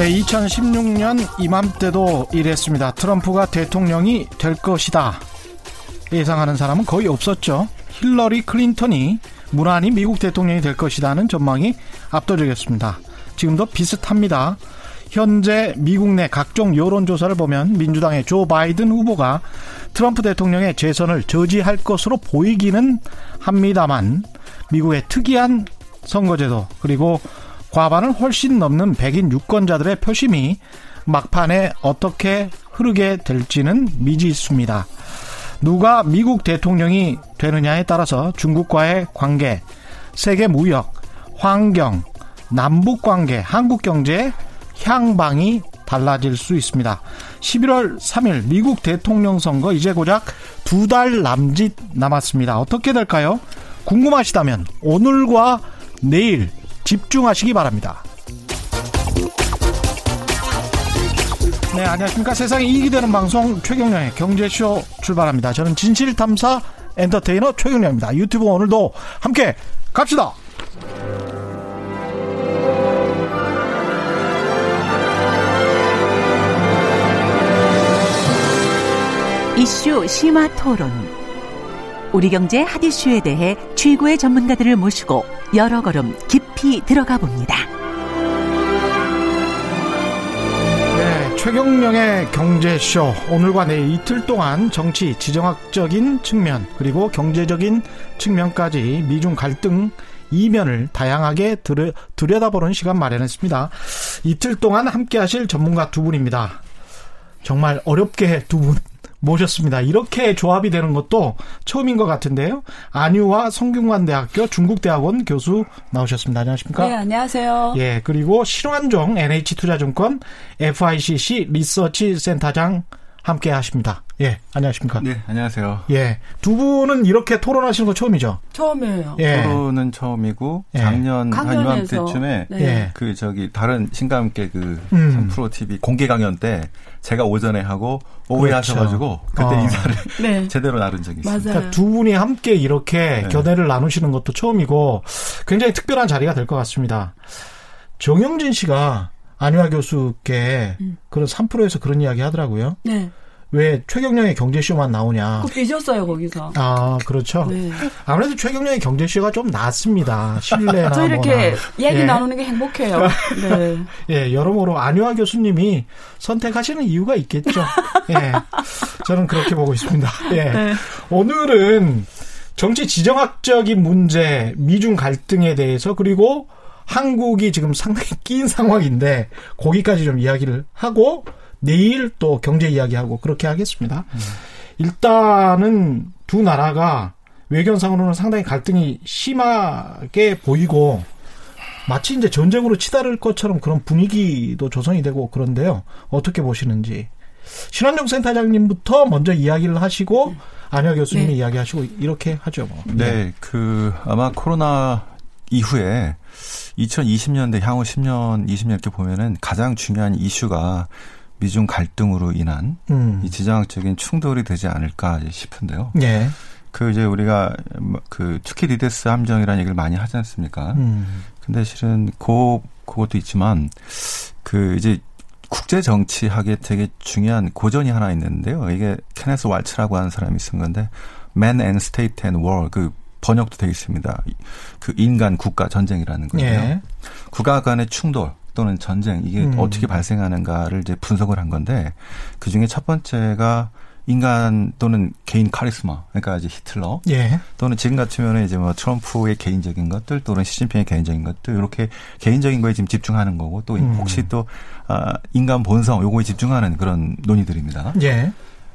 네, 2016년 이맘때도 이랬습니다. 트럼프가 대통령이 될 것이다. 예상하는 사람은 거의 없었죠. 힐러리 클린턴이 무난히 미국 대통령이 될 것이라는 전망이 압도적이었습니다. 지금도 비슷합니다. 현재 미국 내 각종 여론조사를 보면 민주당의 조 바이든 후보가 트럼프 대통령의 재선을 저지할 것으로 보이기는 합니다만 미국의 특이한 선거제도 그리고 과반을 훨씬 넘는 백인 유권자들의 표심이 막판에 어떻게 흐르게 될지는 미지수입니다. 누가 미국 대통령이 되느냐에 따라서 중국과의 관계, 세계 무역, 환경, 남북 관계, 한국 경제의 향방이 달라질 수 있습니다. 11월 3일 미국 대통령 선거 이제 고작 두 달 남짓 남았습니다. 어떻게 될까요? 궁금하시다면 오늘과 내일 집중하시기 바랍니다. 네, 안녕하십니까. 세상에 이익이 되는 방송 최경련의 경제쇼 출발합니다. 저는 진실탐사 엔터테이너 최경련입니다. 유튜브 오늘도 함께 갑시다! 이슈 심화 토론. 우리 경제 핫 이슈에 대해 최고의 전문가들을 모시고 여러 걸음 깊이 들어가 봅니다. 네, 최경령의 경제쇼. 오늘과 내일 이틀 동안 정치, 지정학적인 측면, 그리고 경제적인 측면까지 미중 갈등 이면을 다양하게 들여, 들여다보는 시간 마련했습니다. 이틀 동안 함께 하실 전문가 두 분입니다. 정말 어렵게 두 분 모셨습니다. 이렇게 조합이 되는 것도 처음인 것 같은데요. 안유화 성균관대학교 중국대학원 교수 나오셨습니다. 안녕하십니까? 네, 안녕하세요. 예, 그리고 신환종 NH투자증권 FICC 리서치 센터장 함께 하십니다. 예, 안녕하십니까? 네, 안녕하세요. 예, 두 분은 이렇게 토론하시는 거 처음이죠? 처음이에요. 예. 토론은 처음이고 예. 작년 한 강연에서. 이맘때쯤에 네. 예. 그 저기 다른 신과 함께 그 음. 프로 TV 공개 강연 때 제가 오전에 하고 오후에 그렇죠. 하셔가지고 그때 어. 인사를 네. 제대로 나눈 적이 있습니다. 그러니까 두 분이 함께 이렇게 네. 견해를 나누시는 것도 처음이고 굉장히 특별한 자리가 될 것 같습니다. 정영진 씨가 안유아 교수께 음. 그런 3프로에서 그런 이야기 하더라고요. 네. 왜 최경령의 경제쇼만 나오냐. 그 삐졌어요, 거기서. 아, 그렇죠. 네. 아무래도 최경령의 경제쇼가 좀 낫습니다. 신뢰나 저 이렇게. 얘기 예. 나누는 게 행복해요. 네. 예, 여러모로 안유아 교수님이 선택하시는 이유가 있겠죠. 예. 저는 그렇게 보고 있습니다. 예. 네. 오늘은 정치 지정학적인 문제, 미중 갈등에 대해서 그리고 한국이 지금 상당히 끼인 상황인데 거기까지 좀 이야기를 하고 내일 또 경제 이야기하고 그렇게 하겠습니다. 일단은 두 나라가 외견상으로는 상당히 갈등이 심하게 보이고 마치 이제 전쟁으로 치달을 것처럼 그런 분위기도 조성이 되고 그런데요. 어떻게 보시는지. 신환정 센터장님부터 먼저 이야기를 하시고 안혁 교수님이 네. 이야기하시고 이렇게 하죠. 뭐. 네, 그 아마 코로나 이후에 2020년대 향후 10년, 20년 이렇게 보면은 가장 중요한 이슈가 미중 갈등으로 인한 음. 이 지정학적인 충돌이 되지 않을까 싶은데요. 예. 그 이제 우리가 뭐그 투키디데스 함정이라는 얘기를 많이 하지 않습니까? 음. 근데 실은 그 그것도 있지만 그 이제 국제 정치학에 되게 중요한 고전이 하나 있는데요. 이게 케네스 왈츠라고 하는 사람이 쓴 건데 Man and State and War 그 번역도 되어 있습니다. 그 인간 국가 전쟁이라는 거예요. 예. 국가 간의 충돌 또는 전쟁 이게 음. 어떻게 발생하는가를 이제 분석을 한 건데 그 중에 첫 번째가 인간 또는 개인 카리스마 그러니까 이제 히틀러 예. 또는 지금 같으면 이제 뭐 트럼프의 개인적인 것들 또는 시진핑의 개인적인 것들 이렇게 개인적인 거에 지금 집중하는 거고 또 음. 혹시 또 아, 인간 본성 요거에 집중하는 그런 논의들입니다. 예.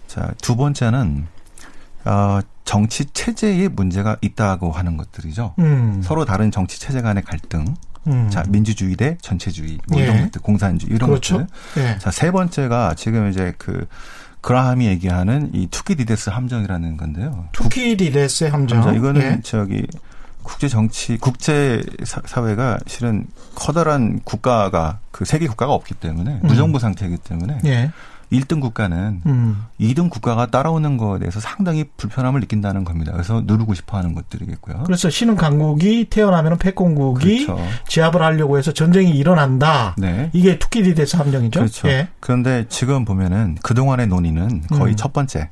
자두 번째는 어, 정치 체제에 문제가 있다고 하는 것들이죠. 음. 서로 다른 정치 체제 간의 갈등, 음. 자 민주주의 대 전체주의 뭐 예. 이런 것들, 공산주의 이런 그렇죠. 것들. 예. 자 세 번째가 지금 이제 그 그라함이 얘기하는 이 투키디데스 함정이라는 건데요. 투키디데스 함정. 자, 이거는 예. 저기 국제 정치, 국제 사회가 실은 커다란 국가가 그 세계 국가가 없기 때문에 음. 무정부 상태이기 때문에 예. 1등 국가는 음. 2등 국가가 따라오는 거에 대해서 상당히 불편함을 느낀다는 겁니다. 그래서 누르고 싶어 하는 것들이겠고요. 그래서 신흥 강국이 태어나면 패권국이 그렇죠. 제압을 하려고 해서 전쟁이 일어난다. 네. 이게 투키디데스 함정이죠. 그렇죠. 예. 그런데 지금 보면은 그동안의 논의는 거의 음. 첫 번째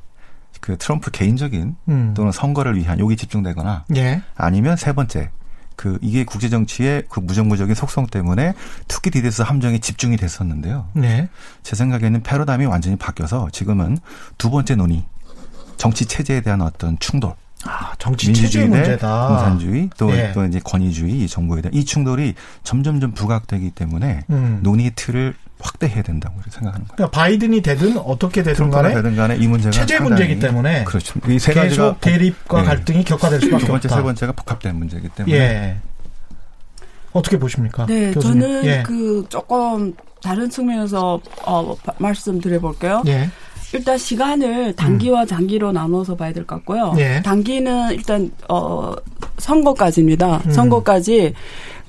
그 트럼프 개인적인 음. 또는 선거를 위한 욕이 집중되거나 예. 아니면 세 번째 그 이게 국제 정치의 그 무정부적인 속성 때문에 투키디데스 함정에 집중이 됐었는데요. 네. 제 생각에는 패러다임이 완전히 바뀌어서 지금은 두 번째 논의 정치 체제에 대한 어떤 충돌 아, 정치 체제 민주주의 대 문제다. 공산주의 또, 예. 또 이제 권위주의 이 정부에 대한 이 충돌이 점점점 부각되기 때문에 음. 논의의 틀을 확대해야 된다고 생각하는 거예요. 그러니까 바이든이 되든 어떻게 되든 간에 되든 간에 이 문제가 체제 문제이기 때문에 그렇죠. 이 세 가지가 계속 대립과 네. 갈등이 격화될 수밖에 두 번째 없다. 세 번째가 복합된 문제이기 때문에 예. 어떻게 보십니까? 네, 교수님? 저는 예. 그 조금 다른 측면에서 어, 바- 말씀드려볼게요. 예. 일단 시간을 단기와 장기로 나눠서 봐야 될 것 같고요. 음. 예. 단기는 일단 어 선거까지입니다. 음. 선거까지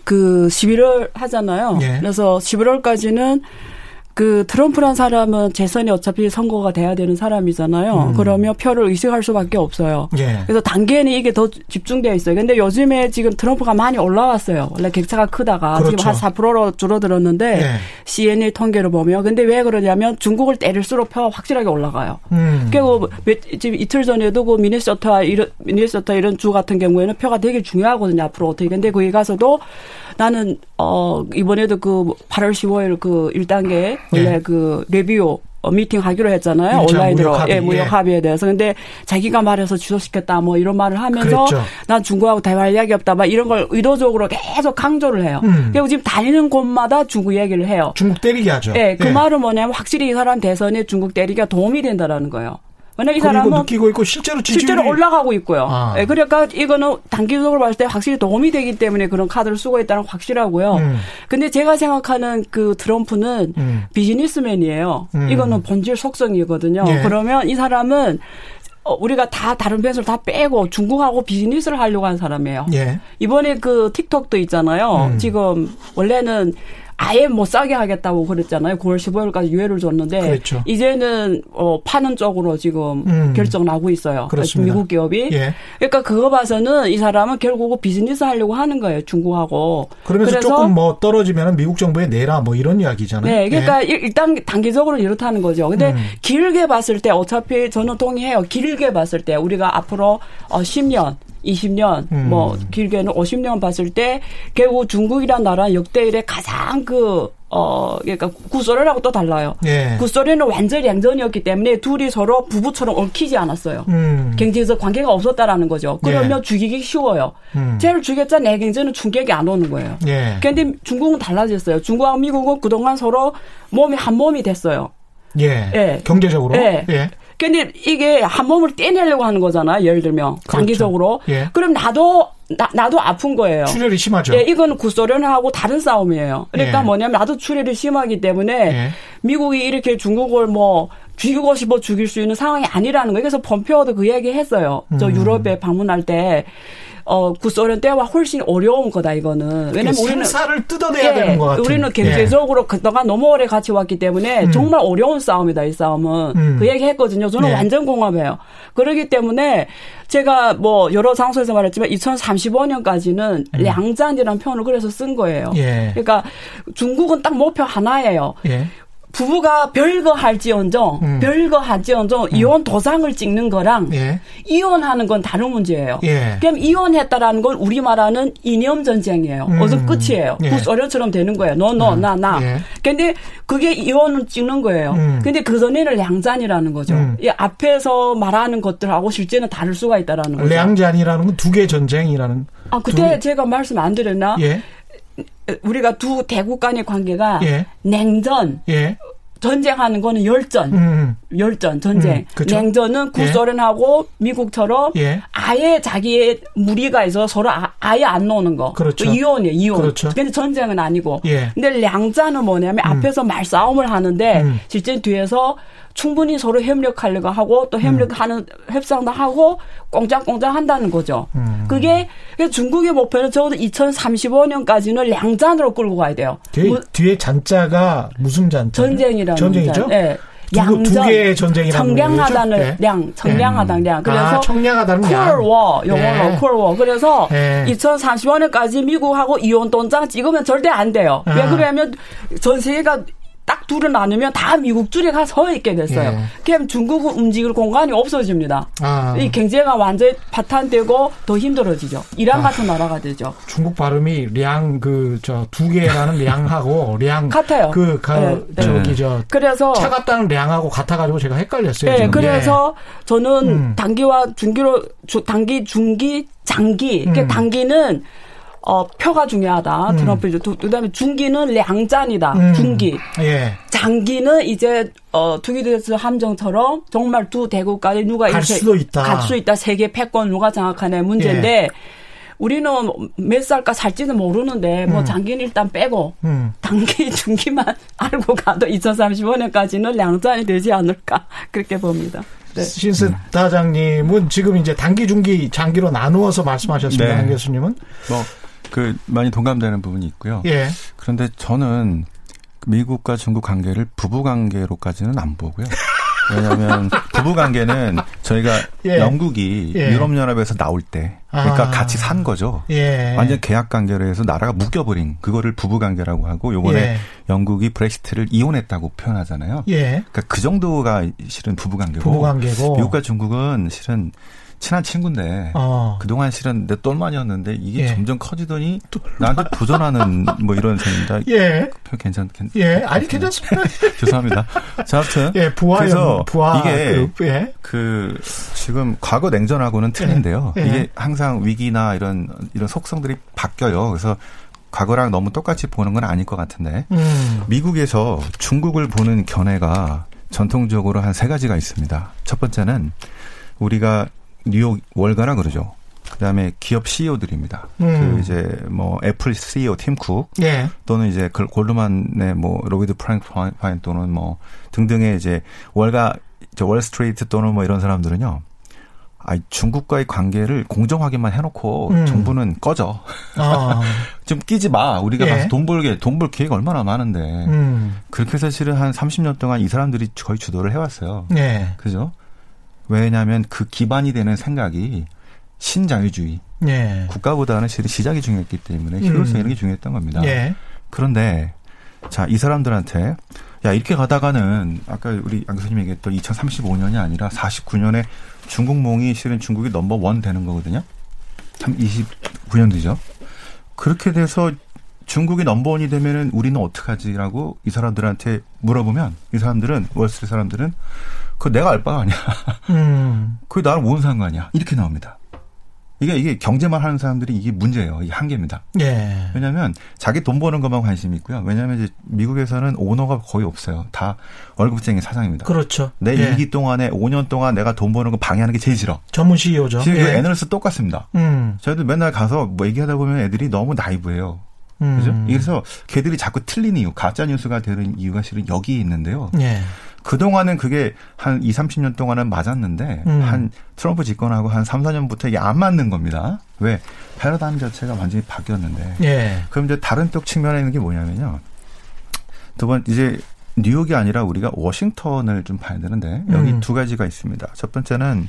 그 11월 하잖아요. 예. 그래서 11월까지는 그 트럼프란 사람은 재선이 어차피 선거가 돼야 되는 사람이잖아요. 음. 그러면 표를 의식할 수밖에 없어요. 예. 그래서 단계는 이게 더 집중되어 있어요. 근데 요즘에 지금 트럼프가 많이 올라왔어요. 원래 격차가 크다가 그렇죠. 지금 한 4%로 줄어들었는데 예. CNN 통계를 보면 근데 왜 그러냐면 중국을 때릴수록 표가 확실하게 올라가요. 음. 그리고 몇- 지금 이틀 전에도 그 미네소타 이런 미네소타 이런 주 같은 경우에는 표가 되게 중요하거든요. 앞으로 어떻게 근데 거기 가서도 나는 어 이번에도 그 8월 15일 그 1단계 원래 네. 그 레비오 어, 미팅 하기로 했잖아요. 일차 온라인으로 무역 합의. 예, 무역 예. 합의에 대해서. 근데 자기가 말해서 취소시켰다 뭐 이런 말을 하면서 그랬죠. 난 중국하고 대화할 이야기 없다 막 이런 걸 의도적으로 계속 강조를 해요. 음. 그리고 지금 다니는 곳마다 중국 얘기를 해요. 중국 때리게 하죠. 예, 그 말은 뭐냐면 확실히 이 사람 대선에 중국 때리기가 도움이 된다라는 거예요. 왜냐면 이 사람은 느끼고 있고 실제로 지지율이 실제로 올라가고 있고요. 아. 예, 그러니까 이거는 단기적으로 봤을 때 확실히 도움이 되기 때문에 그런 카드를 쓰고 있다는 건 확실하고요. 음. 근데 제가 생각하는 그 트럼프는 음. 비즈니스맨이에요. 음. 이거는 본질 속성이거든요. 예. 그러면 이 사람은 어, 우리가 다 다른 변수를 다 빼고 중국하고 비즈니스를 하려고 한 사람이에요. 예. 이번에 그 틱톡도 있잖아요. 음. 지금 원래는 아예 못 사게 하겠다고 그랬잖아요. 9월 15일까지 유예를 줬는데 그렇죠. 이제는 어 파는 쪽으로 지금 음. 결정 나고 있어요. 그렇습니다. 미국 기업이. 예. 그러니까 그거 봐서는 이 사람은 결국 비즈니스 하려고 하는 거예요. 중국하고. 그러면서 조금 뭐 떨어지면 미국 정부에 내라 뭐 이런 이야기잖아요. 네, 그러니까 일- 일단 단기적으로 이렇다는 거죠. 근데 음. 길게 봤을 때 어차피 저는 동의해요. 길게 봤을 때 우리가 앞으로 어 10년 20년, 음. 뭐, 길게는 50년 봤을 때, 결국 중국이란 나라는 역대 이래 가장 그, 어, 그러니까 구소련하고 또 달라요. 예. 구소련은 완전 양전이었기 때문에 둘이 서로 부부처럼 얽히지 않았어요. 음. 경제에서 관계가 없었다라는 거죠. 그러면 예. 죽이기 쉬워요. 음. 쟤를 죽였자 내 경제는 충격이 안 오는 거예요. 예. 근데 중국은 달라졌어요. 중국하고 미국은 그동안 서로 몸이 한 몸이 됐어요. 예. 예. 경제적으로. 예. 예. 근데 이게 한 몸을 떼내려고 하는 거잖아요. 예를 들면 장기적으로. 예. 그럼 나도 나, 나도 아픈 거예요. 출혈이 심하죠. 예, 이거는 구소련하고 다른 싸움이에요. 그러니까 예. 뭐냐면 나도 출혈이 심하기 때문에 예. 미국이 이렇게 중국을 뭐 죽이고 싶어 죽일 수 있는 상황이 아니라는 거예요. 그래서 폼페오도 그 얘기 했어요. 저 음. 유럽에 방문할 때 어, 구소련 때와 훨씬 어려운 거다 이거는. 왜냐면 우리는 생사를 뜯어내야 예, 되는 것 같은. 우리는 경제적으로 그동안 너무 오래 같이 왔기 때문에 음. 정말 어려운 싸움이다, 이 싸움은. 음. 그 얘기 했거든요. 저는 예. 완전 공감해요. 그러기 때문에 제가 뭐 여러 장소에서 말했지만 2035년까지는 량잔이라는 표현을 그래서 쓴 거예요. 음. 예. 그러니까 중국은 딱 목표 하나예요. 예. 부부가 별거 할지언정, 음. 별거 할지언정 이혼 도장을 찍는 거랑 예. 이혼하는 건 다른 문제예요. 예. 그럼 이혼했다라는 건 우리 말하는 이념 전쟁이에요. 음. 어서 끝이에요. 예. 구소련처럼 되는 거예요. 너, 너, 음. 나, 나. 예. 근데 그게 이혼을 찍는 거예요. 음. 근데 그 전에는 량잔이라는 거죠. 음. 이 앞에서 말하는 것들하고 실제는 다를 수가 있다라는 거죠. 량잔이라는 건 두 개 전쟁이라는. 아, 그때 두- 제가 말씀 안 드렸나? 예. 우리가 두 대국 간의 관계가 예. 냉전, 예. 전쟁하는 거는 열전. 음. 열전, 전쟁. 음. 냉전은 구소련하고 미국처럼 예. 아예 자기의 무리가 있어서 서로 아, 예안 노는 거. 그렇죠. 그 이혼이에요, 이혼. 그렇죠. 근데 전쟁은 아니고. 예. 근데 량자는 뭐냐면 앞에서 말싸움을 하는데 음. 실제 뒤에서 충분히 서로 협력하려고 하고 또 협력하는 음. 협상도 하고 꽁장꽁장 한다는 거죠. 음. 그게 중국의 목표는 적어도 2035년까지는 량잔으로 끌고 가야 돼요. 뒤에, 무, 뒤에 잔자가 무슨 잔자? 전쟁이라는 전쟁이죠. 네. 양전 두 개의 전쟁이라는 청량하다는 네. 량, 청량하다는 량. 그래서 아, 청량하다는 쿨워 영어로 네. 쿨워. 그래서 네. 2035년까지 미국하고 이혼 돈장 찍으면 절대 안 돼요. 아. 왜 그러면 전 세계가 딱 둘을 나누면 다 미국 줄에 가서 서 있게 됐어요. 예. 그럼 중국은 움직일 공간이 없어집니다. 아. 이 경제가 완전히 파탄되고 더 힘들어지죠. 이란 아. 같은 나라가 되죠. 중국 발음이 량 그 저 두 개라는 량하고 량 같아요. 그 가, 네. 저기 네. 저 그래서 차갑다는 량하고 같아가지고 제가 헷갈렸어요. 네, 지금. 그래서 예. 저는 음. 단기와 중기로 단기, 중기, 장기. 음. 단기는 어, 표가 중요하다. 음. 트럼프 그다음에 중기는 량짠이다. 음. 중기. 예. 장기는 이제 어 투기드스 함정처럼 정말 두 대국까지 누가 갈 수도 있다. 갈 수 있다. 세계 패권 누가 장악하네 문제인데 예. 우리는 몇 살까 살지는 모르는데 뭐 음. 장기는 일단 빼고 음. 단기 중기만 알고 가도 2035년까지는 량짠이 되지 않을까 그렇게 봅니다. 네. 신스타장님은 지금 이제 단기, 중기, 장기로 나누어서 말씀하셨습니다. 네. 한 교수님은. 뭐, 그 많이 동감되는 부분이 있고요. 예. 그런데 저는 미국과 중국 관계를 부부 관계로까지는 안 보고요. 왜냐하면 부부 관계는 저희가 예. 영국이 예. 유럽 연합에서 나올 때 그러니까 아. 같이 산 거죠. 예. 완전 계약 관계로 해서 나라가 묶여버린 그거를 부부 관계라고 하고 요번에 예. 영국이 브렉시트를 이혼했다고 표현하잖아요. 예. 그러니까 그 정도가 실은 부부 관계고 부부 관계고 미국과 중국은 실은 친한 친구인데 어. 그동안 실은 내 똘만이었는데 이게 예. 점점 커지더니 나한테 도전하는 뭐 이런 셈입니다. 예. 괜찮, 괜 예. 아니 괜찮습니다. 죄송합니다. 자, 아무튼 예, 부하 그래서 부하 이게 그룹, 예. 그 지금 과거 냉전하고는 틀린데요. 예. 예. 이게 항상 위기나 이런 이런 속성들이 바뀌어요. 그래서 과거랑 너무 똑같이 보는 건 아닐 것 같은데 음. 미국에서 중국을 보는 견해가 전통적으로 한 세 가지가 있습니다. 첫 번째는 우리가 뉴욕 월가라 그러죠. 그다음에 기업 CEO들입니다. 음. 그 이제 뭐 애플 CEO 팀쿡 예. 또는 이제 골드만의 뭐 로이드 블랭크파인 또는 뭐 등등의 이제 월가 저 월스트리트 또는 뭐 이런 사람들은요. 아, 중국과의 관계를 공정하게만 해놓고 음. 정부는 꺼져. 아. 좀 끼지 마. 우리가 예. 가서 돈 벌게, 돈 벌 기회가 얼마나 많은데. 음. 그렇게 사실은 한 30년 동안 이 사람들이 거의 주도를 해왔어요. 예. 그죠? 왜냐하면 그 기반이 되는 생각이 신자유주의. 예. 국가보다는 실은 시작이 중요했기 때문에 효율성 음. 이런 게 중요했던 겁니다. 예. 그런데 자, 이 사람들한테 야, 이렇게 가다가는 아까 우리 양 교수님 얘기했던 2035년이 아니라 49년에 중국몽이 실은 중국이 넘버 원 되는 거거든요. 29년 뒤죠. 그렇게 돼서 중국이 넘버원이 되면은 우리는 어떡하지라고 이 사람들한테 물어보면 이 사람들은 월스트리트 사람들은 그 내가 알 바가 아니야. 음. 그게 나랑 뭔 상관이야. 이렇게 나옵니다. 이게 이게 경제만 하는 사람들이 이게 문제예요. 이게 한계입니다. 예. 왜냐하면 자기 돈 버는 것만 관심이 있고요. 왜냐하면 이제 미국에서는 오너가 거의 없어요. 다 월급쟁이 사장입니다. 그렇죠. 내 예. 임기 동안에 5년 동안 내가 돈 버는 거 방해하는 게 제일 싫어. 전문 CEO죠. 지금 예. 애널스 똑같습니다. 음. 저희도 맨날 가서 뭐 얘기하다 보면 애들이 너무 나이브해요. 음. 그죠? 그래서 걔들이 자꾸 틀린 이유, 가짜 뉴스가 되는 이유가 실은 여기에 있는데요. 예. 그동안은 그게 한 2, 30년 동안은 맞았는데 음. 한 트럼프 집권하고 한 3, 4년부터 이게 안 맞는 겁니다. 왜? 패러다임 자체가 완전히 바뀌었는데. 예. 그럼 이제 다른 쪽 측면에 있는 게 뭐냐면요. 두 번째 뉴욕이 아니라 우리가 워싱턴을 좀 봐야 되는데 여기 음. 두 가지가 있습니다. 첫 번째는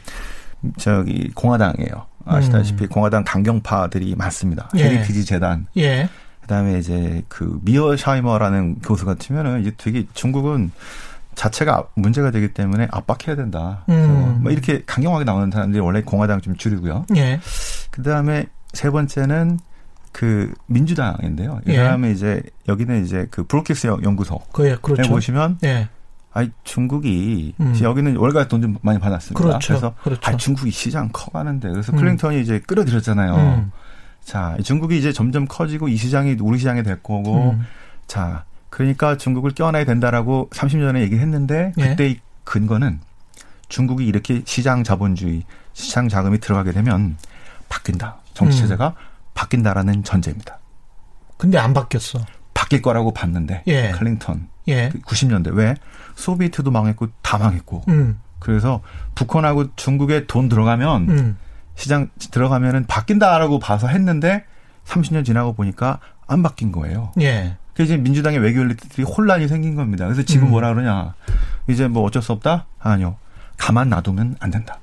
저기 공화당이에요. 아시다시피 음. 공화당 강경파들이 많습니다. 예. 헤리티지 재단. 예. 그다음에 이제 그 미어샤이머라는 교수 같으면은 이제 되게 중국은 자체가 문제가 되기 때문에 압박해야 된다. 음. 뭐 이렇게 강경하게 나오는 사람들이 원래 공화당 좀 줄이고요. 예. 그 다음에 세 번째는 그 민주당인데요. 이 예. 사람은 이제 여기는 이제 그 브로키스 연구소. 그 그렇죠. 보시면 예. 아이 중국이 음. 여기는 월가 돈 좀 많이 받았습니다. 그렇죠. 그래서 그렇죠. 아 중국이 시장 커가는데 그래서 음. 클린턴이 이제 끌어들였잖아요. 음. 자 중국이 이제 점점 커지고 이 시장이 우리 시장이 될 거고 음. 자 그러니까 중국을 껴안아야 된다라고 30년 전에 얘기했는데 를 예. 그때 의 근거는 중국이 이렇게 시장 자본주의, 시장 자금이 들어가게 되면 바뀐다. 정치 체제가 음. 바뀐다라는 전제입니다. 근데 안 바뀌었어. 바뀔 거라고 봤는데 예. 클린턴 예. 90년대 그왜 소비에트도 망했고 다 망했고. 음. 그래서 북한하고 중국에 돈 들어가면 음. 시장 들어가면은 바뀐다라고 봐서 했는데 30년 지나고 보니까 안 바뀐 거예요. 예. 그래서 이제 민주당의 외교 엘리트들이 혼란이 생긴 겁니다. 그래서 지금 음. 뭐라 그러냐. 이제 뭐 어쩔 수 없다? 아니요. 가만 놔두면 안 된다.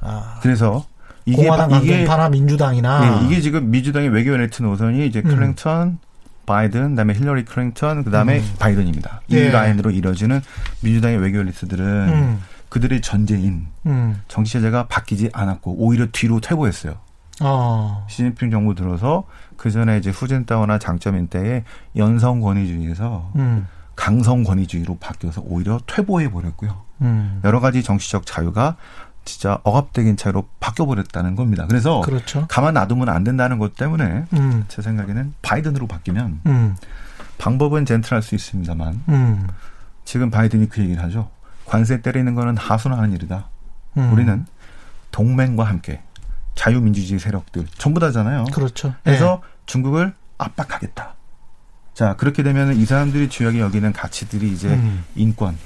아. 그래서 이게 바- 이게 강경파나 민주당이나 예, 이게 지금 민주당의 외교 엘리트 노선이 이제 음. 클린턴, 바이든, 그다음에 힐러리 클린턴, 그다음에 음. 바이든입니다. 이 예. 라인으로 이뤄지는 민주당의 외교 엘리트들은 음. 그들의 전제인 음. 정치 체제가 바뀌지 않았고 오히려 뒤로 퇴보했어요. 어. 시진핑 정부 들어서 그 전에 이제 후진타오나 장점인 때에 연성 권위주의에서 음. 강성 권위주의로 바뀌어서 오히려 퇴보해 버렸고요. 음. 여러 가지 정치적 자유가 진짜 억압적인 차이로 바뀌어 버렸다는 겁니다. 그래서 그렇죠. 가만 놔두면 안 된다는 것 때문에 음. 제 생각에는 바이든으로 바뀌면 음. 방법은 젠틀할 수 있습니다만 음. 지금 바이든이 그 얘기를 하죠. 관세 때리는 거는 하순하는 일이다. 음. 우리는 동맹과 함께 자유민주주의 세력들 전부 다잖아요. 그렇죠. 그래서 중국을 압박하겠다. 자 그렇게 되면 이 사람들이 주역에 여기는 가치들이 이제 음. 인권,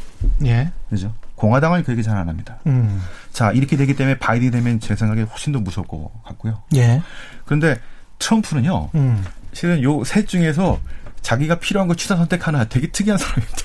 예. 그죠? 공화당은 그 얘기 잘 안 합니다. 음. 자 이렇게 되기 때문에 바이든이 되면 제 생각에 훨씬 더 무서울 것 같고요. 예. 그런데 트럼프는요, 음. 실은 요 셋 중에서 자기가 필요한 거 취사 선택하는 되게 특이한 사람입니다.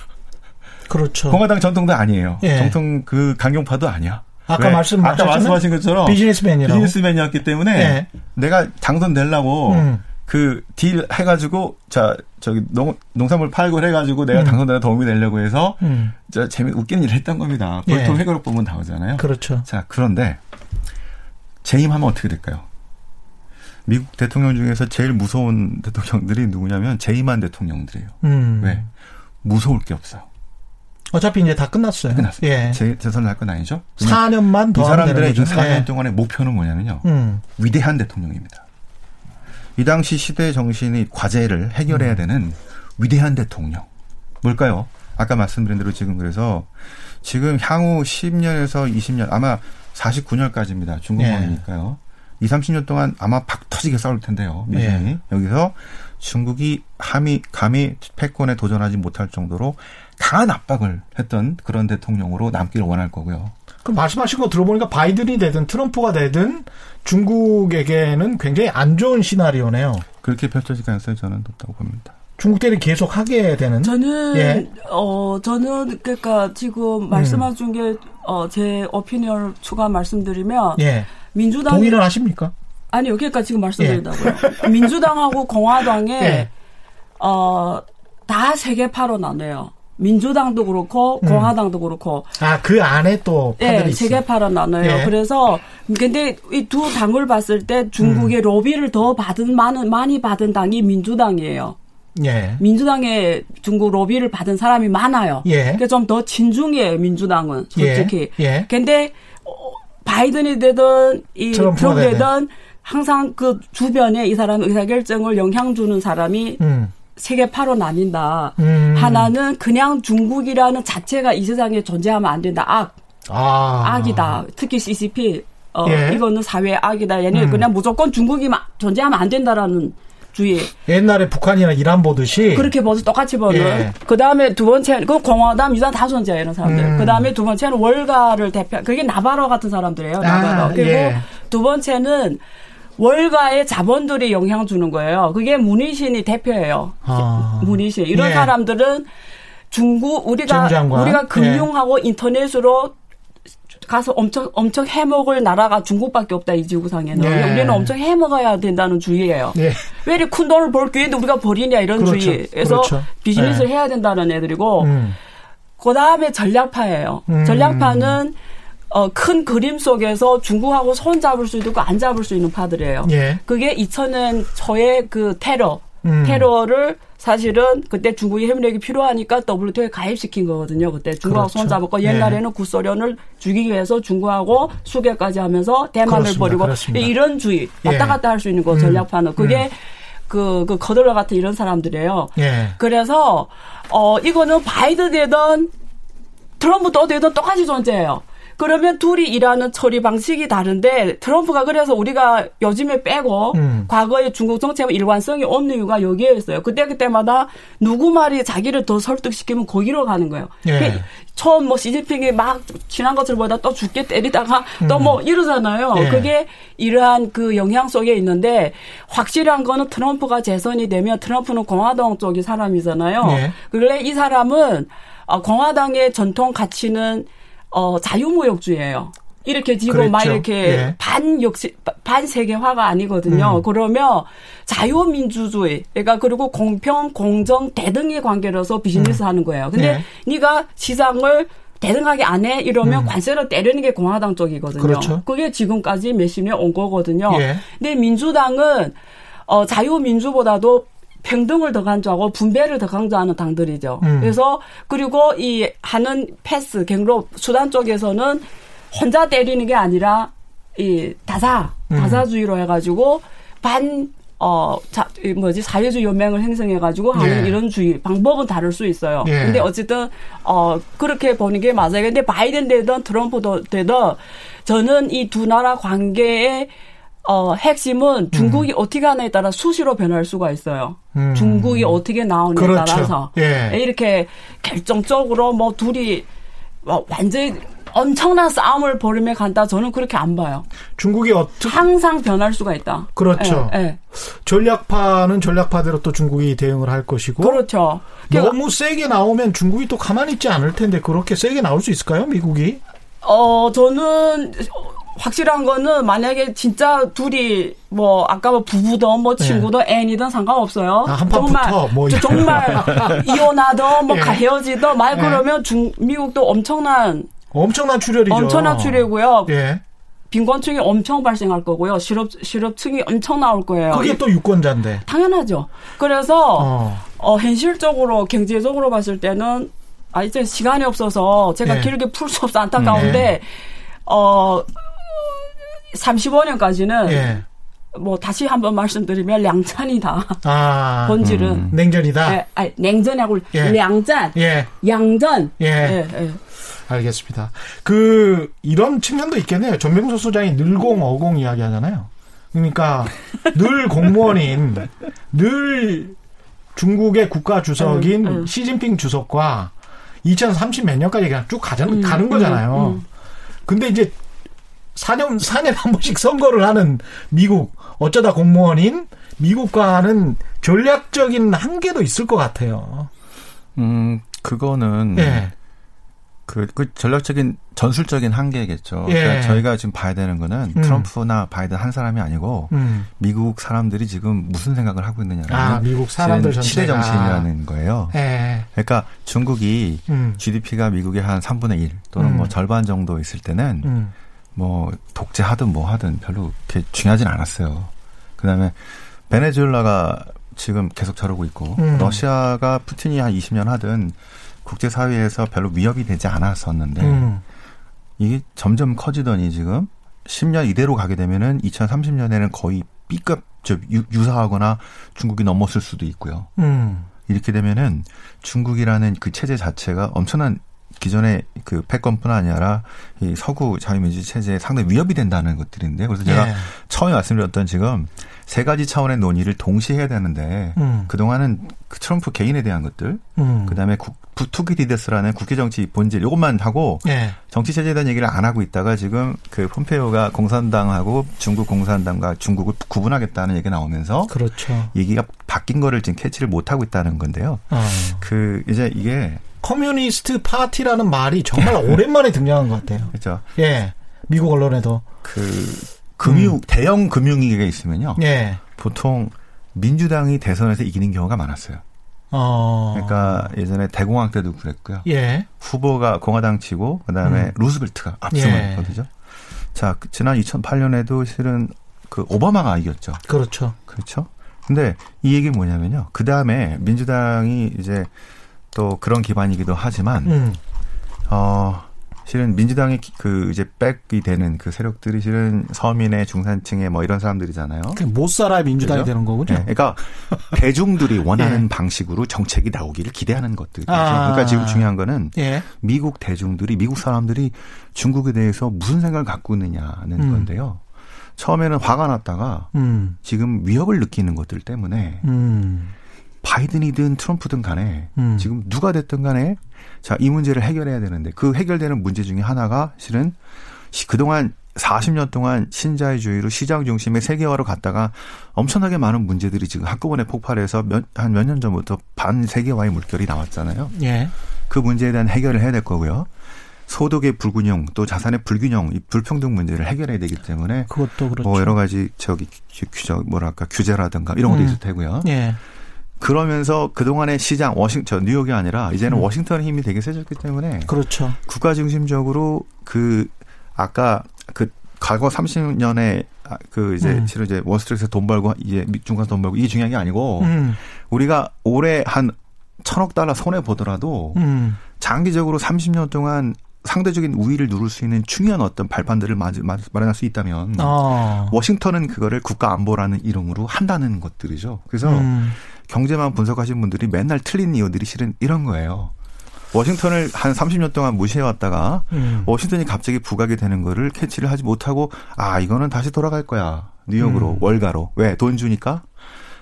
그렇죠. 공화당 전통도 아니에요. 예. 정통 그 강경파도 아니야. 아까 왜? 말씀- 아까 말씀하신 것처럼 비즈니스맨이라고. 비즈니스맨이었기 때문에 예. 내가 당선되려고 음. 그딜 해가지고 자 저기 농 농산물 팔고 해가지고 내가 음. 당선되는 도움이 되려고 해서 음. 저 재미 웃기는 일을 했던 겁니다. 예. 보통 회고록 보면 나오잖아요. 그렇죠. 자 그런데 재임하면 어떻게 될까요? 미국 대통령 중에서 제일 무서운 대통령들이 누구냐면 재임한 대통령들이에요. 음. 왜? 무서울 게 없어요. 어차피 이제 다 끝났어요. 끝났어요. 예. 재, 재선을 할 건 아니죠? 그냥 4년만 이더 하면 사람들의 이 되는 거죠. 4년 예. 동안의 목표는 뭐냐면요. 음. 위대한 대통령입니다. 이 당시 시대 정신이 과제를 해결해야 되는 위대한 대통령. 뭘까요? 아까 말씀드린 대로 지금 그래서 지금 향후 10년에서 20년 아마 49년까지입니다. 중국몽이니까요. 2, 30년 동안 아마 박 터지게 싸울 텐데요. 미국이 예. 여기서 중국이 함이 감히 패권에 도전하지 못할 정도로 강한 압박을 했던 그런 대통령으로 남기를 원할 거고요. 그 말씀하신 거 들어보니까 바이든이 되든 트럼프가 되든 중국에게는 굉장히 안 좋은 시나리오네요. 그렇게 펼쳐질 가능성이 저는 높다고 봅니다. 중국 대를 계속 하게 되는. 저는 예. 어 저는 그러니까 지금 말씀하신 게어제 오피니언을 추가 말씀드리면 예. 민주당이 동의는 하십니까? 아니요 그러니까 지금 말씀드린다고요. 민주당하고 공화당에 예. 어다 세계파로 나눠요. 민주당도 그렇고 음. 공화당도 그렇고 아, 그 안에 또 파들이 예. 세계파로 나눠요. 예. 그래서 근데 이 두 당을 봤을 때 중국의 음. 로비를 더 받은 많은 많이 받은 당이 민주당이에요. 예. 민주당에 중국 로비를 받은 사람이 많아요. 예. 그러니까 좀더 친중이에요, 민주당은 솔직히. 예. 예. 근데 어, 바이든이 되든 이 트럼프가 트럼프 되든. 항상 그 주변에 이 사람 의사결정을 영향 주는 사람이 음. 세계파로 나뉜다. 음. 하나는 그냥 중국이라는 자체가 이 세상에 존재하면 안 된다. 악, 아. 악이다. 특히 CCP. 어, 예. 이거는 사회 악이다. 얘는 음. 그냥 무조건 중국이 마- 존재하면 안 된다라는 주의. 옛날에 북한이나 이란 보듯이. 그렇게 보서 똑같이 보는. 예. 그 다음에 두 번째, 그 공화당, 유당 다 존재해요, 이런 사람들. 음. 그 다음에 두 번째는 월가를 대표, 그게 나바로 같은 사람들이에요, 아, 나바로. 그리고 예. 두 번째는 월가의 자본들이 영향 주는 거예요. 그게 문희신이 대표예요. 아. 문희신. 이런 예. 사람들은 중국, 우리가, 정장관. 예. 우리가 금융하고 인터넷으로 가서 엄청 엄청 해먹을 나라가 중국밖에 없다 이 지구상에는 예. 우리는 엄청 해먹어야 된다는 주의예요. 예. 왜 이렇게 큰 돈을 벌 기회인데 우리가 버리냐 이런 그렇죠. 주의에서 그렇죠. 비즈니스를 네. 해야 된다는 애들이고 음. 그 다음에 전략파예요. 음. 전략파는 어, 큰 그림 속에서 중국하고 손 잡을 수 있고 안 잡을 수 있는 파들이에요. 예. 그게 2000년 초의 그 테러, 음. 테러를 사실은 그때 중국이 협력이 필요하니까 WTO에 가입시킨 거거든요. 그때 중국하고 그렇죠. 손 잡았고 예. 옛날에는 구소련을 죽이기 위해서 중국하고 수개까지 하면서 대만을 그렇습니다. 버리고 그렇습니다. 이런 주의 왔다 예. 갔다 할 수 있는 거 음. 전략파는 그게 음. 그, 그 거들러 같은 이런 사람들이에요. 예. 그래서 어 이거는 바이든 되든 트럼프 또 되든 똑같이 존재해요. 그러면 둘이 일하는 처리 방식이 다른데 트럼프가 그래서 우리가 요즘에 빼고 음. 과거에 중국 정책의 일관성이 없는 이유가 여기에있어요 그때 그때마다 누구 말이 자기를 더 설득시키면 거기로 가는 거예요. 예. 그 처음 뭐 시진핑이 막 지난 것을 보다 또 죽게 때리다가 또뭐 이러잖아요. 예. 그게 이러한 그 영향 속에 있는데 확실한 거는 트럼프가 재선이 되면 트럼프는 공화당 쪽이 사람이잖아요. 예. 그래 이 사람은 어, 공화당의 전통 가치는 어, 자유무역주의예요. 이렇게 지금 막 그랬죠. 이렇게 예. 반 역시 반 세계화가 아니거든요. 음. 그러면 자유민주주의, 그러니까 그리고 공평, 공정, 대등의 관계로서 비즈니스 하는 거예요. 근데 예. 네가 시장을 대등하게 안 해 이러면 관세를 때리는 게 공화당 쪽이거든요. 음. 그렇죠. 게 지금까지 몇십 년 온 거거든요. 예. 근데 민주당은 어, 자유민주보다도 평등을 더 강조하고 분배를 더 강조하는 당들이죠. 음. 그래서 그리고 이 하는 패스 경로 수단 쪽에서는 혼자 때리는 게 아니라 이 다사 음. 다사주의로 해가지고 반 어, 자, 이 뭐지, 사회주의 연맹을 형성해가지고 하는 예. 이런 주의, 방법은 다를 수 있어요. 예. 근데 어쨌든, 어, 그렇게 보는 게 맞아요. 근데 바이든 되든 트럼프도 되든 저는 이 두 나라 관계의 어, 핵심은 중국이 어떻게 하냐에 따라 수시로 변할 수가 있어요. 음. 중국이 어떻게 나오냐에 그렇죠. 따라서. 예. 이렇게 결정적으로 뭐 둘이 뭐 완전히 엄청난 싸움을 벌이며 간다. 저는 그렇게 안 봐요. 중국이 어떻게 항상 변할 수가 있다. 그렇죠. 예, 예. 전략파는 전략파대로 또 중국이 대응을 할 것이고 그렇죠. 그러니까 너무 세게 나오면 중국이 또 가만히 있지 않을 텐데 그렇게 세게 나올 수 있을까요, 미국이? 어, 저는 확실한 거는 만약에 진짜 둘이 뭐 아까 뭐 부부든 뭐 친구든 애인이든 상관없어요. 네. 아, 정말 뭐 저- 정말 이혼하든 뭐 예. 가- 헤어지든 말 예. 그러면 중 미국도 엄청난 엄청난 출혈이죠. 엄청난 출혈이고요. 예. 빈곤층이 엄청 발생할 거고요. 실업 실업층이 엄청 나올 거예요. 그게 또 유권자인데. 당연하죠. 그래서 어. 어, 현실적으로 경제적으로 봤을 때는 아 이제 시간이 없어서 제가 예. 길게 풀 수 없어 안타까운데 어 35년까지는 예. 뭐 다시 한번 말씀드리면 량찬이다. 아. 본질은 냉전이다. 예, 아니, 냉전하고 예. 량짠, 예. 양전. 예. 예, 예. 알겠습니다. 그 이런 측면도 있겠네요. 전명수 소장이 늘공 어공 이야기 하잖아요. 그러니까 늘 공무원인 늘 중국의 국가 주석인 음, 음. 시진핑 주석과 2030 몇 년까지 그냥 쭉 가는, 가는 거잖아요. 음, 근데 이제 4년 4년에 한 번씩 선거를 하는 미국 어쩌다 공무원인 미국과는 전략적인 한계도 있을 것 같아요. 음, 그거는 예. 그, 그 전략적인 전술적인 한계겠죠. 예. 그러니까 저희가 지금 봐야 되는 거는 음. 트럼프나 바이든 한 사람이 아니고 음. 미국 사람들이 지금 무슨 생각을 하고 있느냐는 아, 미국 사람들 시대 전체가. 정신이라는 거예요. 예. 그러니까 중국이 음. GDP가 미국의 한 3분의 1 또는 음. 뭐 절반 정도 있을 때는 음. 뭐 독재하든 뭐 하든 별로 그렇게 중요하진 않았어요. 그다음에 베네수엘라가 지금 계속 저러고 있고 음. 러시아가 푸틴이 한 20년 하든 국제 사회에서 별로 위협이 되지 않았었는데 음. 이게 점점 커지더니 지금 10년 이대로 가게 되면은 2030년에는 거의 B급 저 유- 유사하거나 중국이 넘었을 수도 있고요. 음. 이렇게 되면은 중국이라는 그 체제 자체가 엄청난 기존의 그 패권뿐 아니라 이 서구 자유민주 체제에 상당히 위협이 된다는 것들인데 그래서 제가 예. 처음에 말씀드렸던 지금 세 가지 차원의 논의를 동시에 해야 되는데 음. 그동안은 그 트럼프 개인에 대한 것들 음. 그다음에 국, 투키디데스라는 국제 정치 본질 이것만 하고 예. 정치 체제에 대한 얘기를 안 하고 있다가 지금 그 폼페이오가 공산당하고 중국 공산당과 중국을 구분하겠다는 얘기가 나오면서 그렇죠. 얘기가 바뀐 거를 지금 캐치를 못 하고 있다는 건데요. 어. 그 이제 이게 Communist Party라는 말이 정말 오랜만에 등장한 것 같아요. 그죠. 예. 미국 언론에도. 그 금융 대형 금융위기가 있으면요. 예. 보통 민주당이 대선에서 이기는 경우가 많았어요. 어. 그러니까 예전에 대공황 때도 그랬고요. 예. 후버가 공화당 치고 그다음에 음. 루스벨트가 앞서는 예. 자, 그 지난 2008년에도 실은 그 오바마가 이겼죠. 그렇죠. 그렇죠. 근데 이 얘기 뭐냐면요. 그 다음에 민주당이 이제 또 그런 기반이기도 하지만 음. 어 실은 민주당의 그 이제 백이 되는 그 세력들이 실은 서민의 중산층의 뭐 이런 사람들이잖아요. 못 살아야 민주당이 그렇죠? 되는 거군요. 네, 그러니까 대중들이 원하는 예. 방식으로 정책이 나오기를 기대하는 것들이죠. 아. 그러니까 지금 중요한 거는 예. 미국 대중들이 미국 사람들이 중국에 대해서 무슨 생각을 갖고 있느냐는 음. 건데요. 처음에는 화가 났다가 음. 지금 위협을 느끼는 것들 때문에 음. 바이든이든 트럼프든 간에 음. 지금 누가 됐든 간에 자, 이 문제를 해결해야 되는데 그 해결되는 문제 중에 하나가 실은 그동안 40년 동안 신자유주의로 시장 중심의 세계화로 갔다가 엄청나게 많은 문제들이 지금 한꺼번에 폭발해서 한 몇 년 전부터 반세계화의 물결이 나왔잖아요. 예. 그 문제에 대한 해결을 해야 될 거고요. 소득의 불균형 또 자산의 불균형 이 불평등 문제를 해결해야 되기 때문에 그것도 그렇죠. 뭐 여러 가지 저기 규제 뭐랄까 규제라든가 이런 것도 음. 있을 테고요. 예. 그러면서 그동안의 시장 워싱턴 뉴욕이 아니라 이제는 음. 워싱턴의 힘이 되게 세졌기 때문에 그렇죠. 국가 중심적으로 그 아까 그 과거 30년에 아, 그 이제 음. 실은 이제 월스트리트에서 돈 벌고 이제 중간 돈 벌고 이게 중요한 게 아니고 음. 우리가 올해 한 천억 달러 손해 보더라도 음. 장기적으로 30년 동안 상대적인 우위를 누릴 수 있는 중요한 어떤 발판들을 마련할 수 있다면 어. 워싱턴은 그거를 국가 안보라는 이름으로 한다는 것들이죠. 그래서 음. 경제만 분석하신 분들이 맨날 틀린 이유들이 실은 이런 거예요. 워싱턴을 한 30년 동안 무시해왔다가 음. 워싱턴이 갑자기 부각이 되는 거를 캐치를 하지 못하고 아 이거는 다시 돌아갈 거야 뉴욕으로 음. 월가로 왜 돈 주니까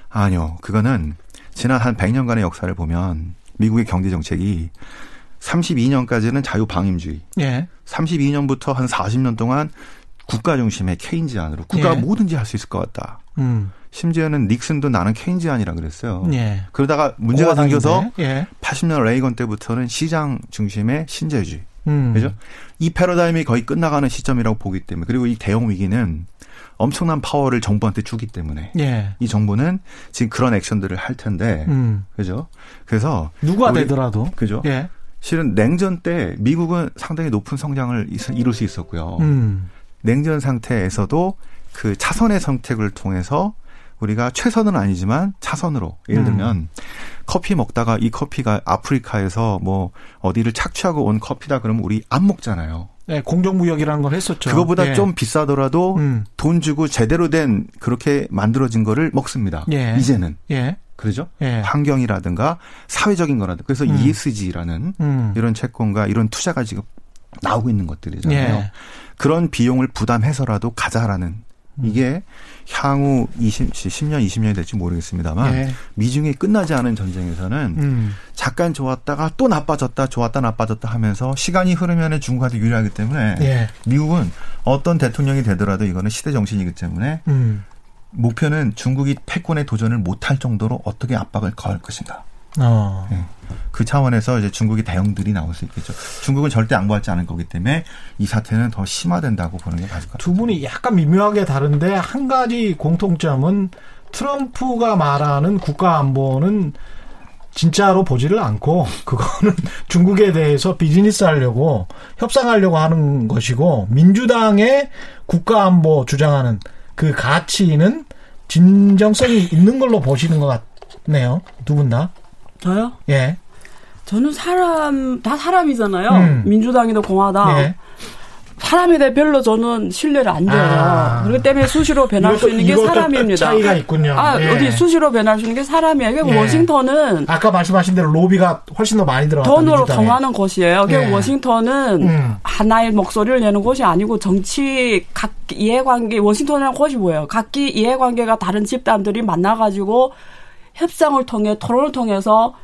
아니요 그거는 지난 한 100년간의 역사를 보면 미국의 경제 정책이 32년까지는 자유방임주의. 예. 32년부터 한 40년 동안 국가 중심의 케인지안으로 국가가 예. 뭐든지 할 수 있을 것 같다. 음. 심지어는 닉슨도 나는 케인지안이라 그랬어요. 예. 그러다가 문제가 생겨서 예. 80년 레이건 때부터는 시장 중심의 신재주의. 음. 그죠? 이 패러다임이 거의 끝나가는 시점이라고 보기 때문에 그리고 이 대형 위기는 엄청난 파워를 정부한테 주기 때문에 예. 이 정부는 지금 그런 액션들을 할 텐데 음. 그죠? 그래서 누가 되더라도 그죠? 예. 실은 냉전 때 미국은 상당히 높은 성장을 이룰 수 있었고요. 음. 냉전 상태에서도 그 차선의 선택을 통해서 우리가 최선은 아니지만 차선으로 예를 들면 음. 커피 먹다가 이 커피가 아프리카에서 뭐 어디를 착취하고 온 커피다 그러면 우리 안 먹잖아요. 네, 공정무역이라는 걸 했었죠. 그거보다 예. 좀 비싸더라도 음. 돈 주고 제대로 된 그렇게 만들어진 거를 먹습니다. 예. 이제는. 예. 그러죠? 예. 환경이라든가 사회적인 거라든가 그래서 음. ESG라는 음. 이런 채권과 이런 투자가 지금 나오고 있는 것들이잖아요. 예. 그런 비용을 부담해서라도 가자라는 음. 이게 향후 20, 10년, 20년이 될지 모르겠습니다만 예. 미중이 끝나지 않은 전쟁에서는 음. 잠깐 좋았다가 또 나빠졌다, 좋았다, 나빠졌다 하면서 시간이 흐르면 중국한테 유리하기 때문에 예. 미국은 어떤 대통령이 되더라도 이거는 시대 정신이기 때문에 음. 목표는 중국이 패권에 도전을 못할 정도로 어떻게 압박을 가할 것인가. 어. 네. 그 차원에서 이제 중국이 대형들이 나올 수 있겠죠. 중국은 절대 양보하지 않을 거기 때문에 이 사태는 더 심화된다고 보는 게 맞을 것 같아요. 두 분이 약간 미묘하게 다른데 한 가지 공통점은 트럼프가 말하는 국가 안보는 진짜로 보지를 않고 그거는 중국에 대해서 비즈니스 하려고 협상하려고 하는 것이고 민주당의 국가 안보 주장하는 그 가치는 진정성이 있는 걸로 보시는 것 같네요. 두 분 다. 저요? 예. 저는 사람 다 사람이잖아요. 음. 민주당이든 공화당. 예. 사람에 대해 별로 저는 신뢰를 안 줘요. 아. 그렇기 때문에 수시로 변할 이것도, 수 있는 게 사람입니다. 차이가 있군요. 아, 예. 어디 수시로 변할 수 있는 게 사람이에요. 결국 예. 워싱턴은 아까 말씀하신 대로 로비가 훨씬 더 많이 들어갔다. 돈으로 통하는 것이에요. 결국 예. 워싱턴은 음. 하나의 목소리를 내는 곳이 아니고 정치 각 이해관계 워싱턴이라는 곳이 뭐예요? 각기 이해관계가 다른 집단들이 만나가지고 협상을 통해 토론을 통해서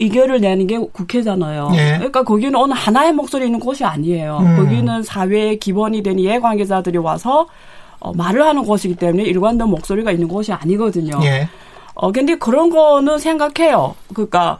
의결을 내는 게 국회잖아요. 예. 그러니까 거기는 어느 하나의 목소리 있는 곳이 아니에요. 음. 거기는 사회의 기본이 된 이해관계자들이 와서 어, 말을 하는 곳이기 때문에 일관된 목소리가 있는 곳이 아니거든요. 예. 어, 근데 그런 거는 생각해요. 그러니까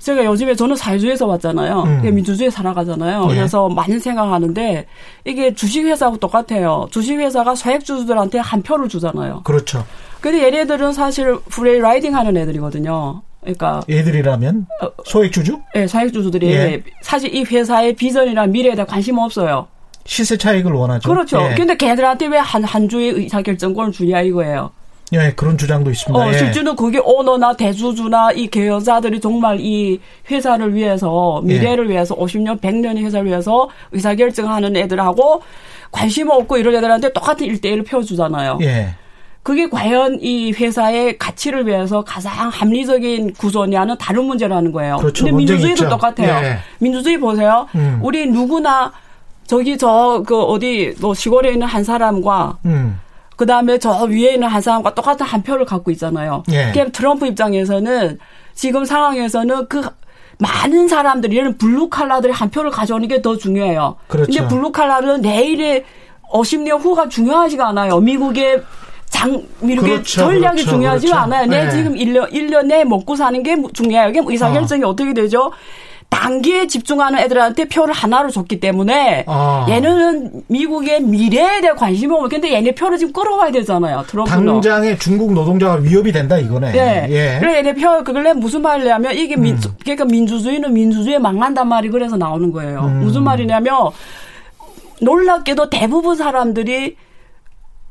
제가 요즘에 저는 사회주의에서 왔잖아요. 음. 민주주의에 살아가잖아요. 예. 그래서 많이 생각하는데 이게 주식회사하고 똑같아요. 주식회사가 소액주주들한테 한 표를 주잖아요. 그렇죠. 근데 얘네들은 사실 프레이 라이딩 하는 애들이거든요. 그러니까 애들이라면 어, 소액주주? 네, 소액주주들이 예. 사실 이 회사의 비전이나 미래에 대해 관심 없어요. 시세 차익을 원하죠. 그렇죠. 예. 근데 걔들한테 왜 한 한 주의 의사결정권을 주냐 이거예요. 예, 그런 주장도 있습니다. 어, 예. 실제로 그게 오너나 대주주나 이 계열사들이 정말 이 회사를 위해서 미래를 예. 위해서 50년, 100년의 회사를 위해서 의사결정하는 애들하고 관심 없고 이런 애들한테 똑같은 일대일 표를 주잖아요. 예. 그게 과연 이 회사의 가치를 위해서 가장 합리적인 구조냐는 다른 문제라는 거예요. 그렇죠. 근데 민주주의도 있죠. 똑같아요. 예. 민주주의 보세요. 음. 우리 누구나 저기 저 그 어디 뭐 시골에 있는 한 사람과 음. 그 다음에 저 위에 있는 한 사람과 똑같은 한 표를 갖고 있잖아요. 예. 트럼프 입장에서는 지금 상황에서는 그 많은 사람들이 이런 블루 칼라들이 한 표를 가져오는 게 더 중요해요. 그렇죠. 근데 블루 칼라는 내일의 50년 후가 중요하지가 않아요. 미국의 장, 미국의 그렇죠, 전략이 그렇죠, 중요하지가 그렇죠. 않아요. 내 네. 지금 1년, 1년 내에 먹고 사는 게 중요해요. 그게 의사결정이 어. 떻게 되죠? 단기에 집중하는 애들한테 표를 하나로 줬기 때문에 아. 얘는 미국의 미래에 대해 관심이 없는 근데 얘네 표를 지금 끌어와야 되잖아요. 트럼프는. 당장의 중국 노동자가 위협이 된다 이거네. 네. 예. 그래 얘네 표 그걸 무슨 말이냐면 이게 민 음. 그러니까 민주주의는 민주주의에 망한단 말이 그래서 나오는 거예요. 음. 무슨 말이냐면 놀랍게도 대부분 사람들이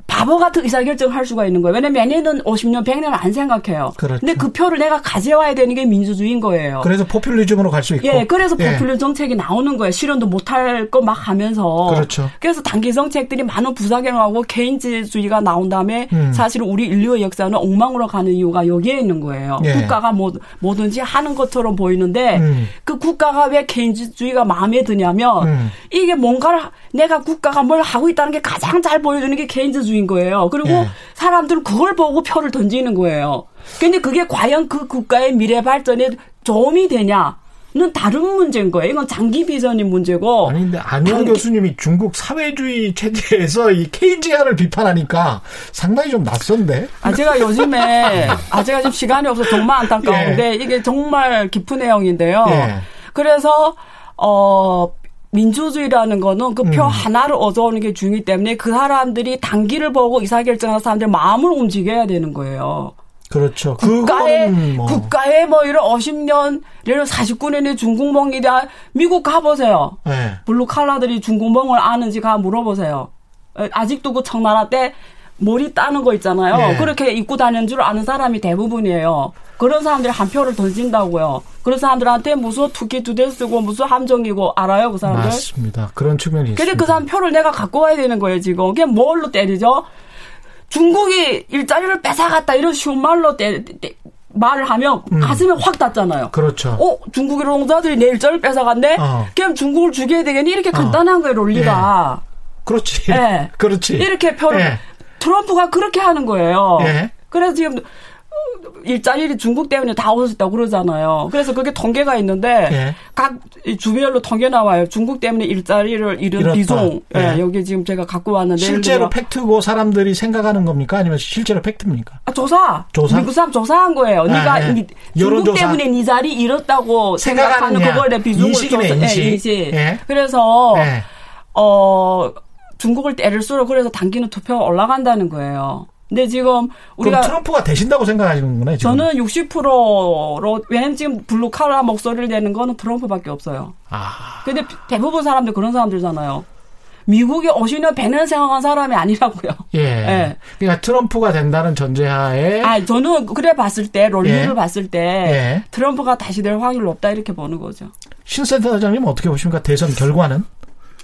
바보 같은 의사결정을 할 수가 있는 거예요. 왜냐면 얘네는 50년, 100년 안 생각해요. 그렇죠. 근데 그 표를 내가 가져와야 되는 게 민주주의인 거예요. 그래서 포퓰리즘으로 갈 수 있고. 예, 그래서 예. 포퓰리 정책이 나오는 거예요. 실현도 못할 거 막 하면서. 그렇죠. 그래서 단기 정책들이 많은 부작용하고 케인즈주의가 나온 다음에 음. 사실 우리 인류의 역사는 엉망으로 가는 이유가 여기에 있는 거예요. 예. 국가가 뭐, 뭐든지 하는 것처럼 보이는데 음. 그 국가가 왜 케인즈주의가 마음에 드냐면 음. 이게 뭔가를 내가 국가가 뭘 하고 있다는 게 가장 잘 보여주는 게 케인즈주의 인 거예요. 그리고 예. 사람들은 그걸 보고 표를 던지는 거예요. 근데 그게 과연 그 국가의 미래 발전에 도움이 되냐 는 다른 문제인 거예요. 이건 장기 비전인 문제고. 아니 근데 단기- 교수님이 중국 사회주의 체제에서 이 케인지안을 비판하니까 상당히 좀 낯선데. 아, 제가 요즘에, 아, 제가 지금 시간이 없어서 정말 안타까운데, 이게 정말 깊은 내용인데요. 예. 그래서, 어, 민주주의라는 거는 그 표 음. 하나를 얻어오는 게 중요하기 때문에 그 사람들이 단기를 보고 의사결정하는 사람들 마음을 움직여야 되는 거예요. 그렇죠. 국가의, 그거는 뭐. 국가의 뭐 이런 50년, 예를 49년의 중국몽이다. 미국 가보세요. 예. 블루 칼라들이 중국몽을 아는지 가 물어보세요. 에, 아직도 그 청나라 때 머리 따는 거 있잖아요. 예. 그렇게 입고 다니는 줄 아는 사람이 대부분이에요. 그런 사람들이 한 표를 던진다고요. 그런 사람들한테 무슨 투기 두 대 쓰고 무슨 함정이고 알아요, 그 사람들? 맞습니다. 그런 측면이 근데 있습니다. 그 사람 표를 내가 갖고 와야 되는 거예요, 지금. 그게 뭘로 때리죠? 중국이 일자리를 뺏어갔다 이런 쉬운 말로 때, 때- 말을 하면 가슴에 확 닿잖아요. 음. 그렇죠. 어, 중국의 노동자들이 내 일자리를 뺏어갔네? 어. 그럼 중국을 죽여야 되겠니? 이렇게 간단한 거예요, 논리가. 그렇지. 예. 그렇지. 이렇게 표를, 예. 트럼프가 그렇게 하는 거예요. 예. 그래서 지금 어, 일자리를 중국 때문에 다 없어졌다고 그러잖아요. 그래서 그게 통계가 있는데 예. 각 주별로 통계 나와요. 중국 때문에 일자리를 잃은 잃었다. 비중. 예, 예. 여기 지금 제가 갖고 왔는데 실제로 팩트고 사람들이 생각하는 겁니까? 아니면 실제로 팩트입니까? 아, 조사. 조사? 미국 사람 조사한 거예요. 네가 예. 니- 중국 여론조사. 때문에 네 자리 잃었다고 생각하는. 그걸 내 비중을 인식이네, 조사- 예, 인식. 인식. 예. 그래서 예. 어 중국을 때릴수록 그래서 당기는 투표가 올라간다는 거예요. 근데 지금 우리가 그럼 트럼프가 되신다고 생각하시는구나, 지금. 저는 60%로 왜냐면 지금 블루 칼라 목소리를 내는 거는 트럼프밖에 없어요. 아, 근데 대부분 사람들 그런 사람들잖아요. 미국에 50년 100년 생활한 사람이 아니라고요. 예. 예. 그러니까 트럼프가 된다는 전제하에 아, 저는 그래 봤을 때 논리를 예. 봤을 때 예. 트럼프가 다시 될 확률 높다 이렇게 보는 거죠. 신센터 장님 어떻게 보십니까? 대선 결과는?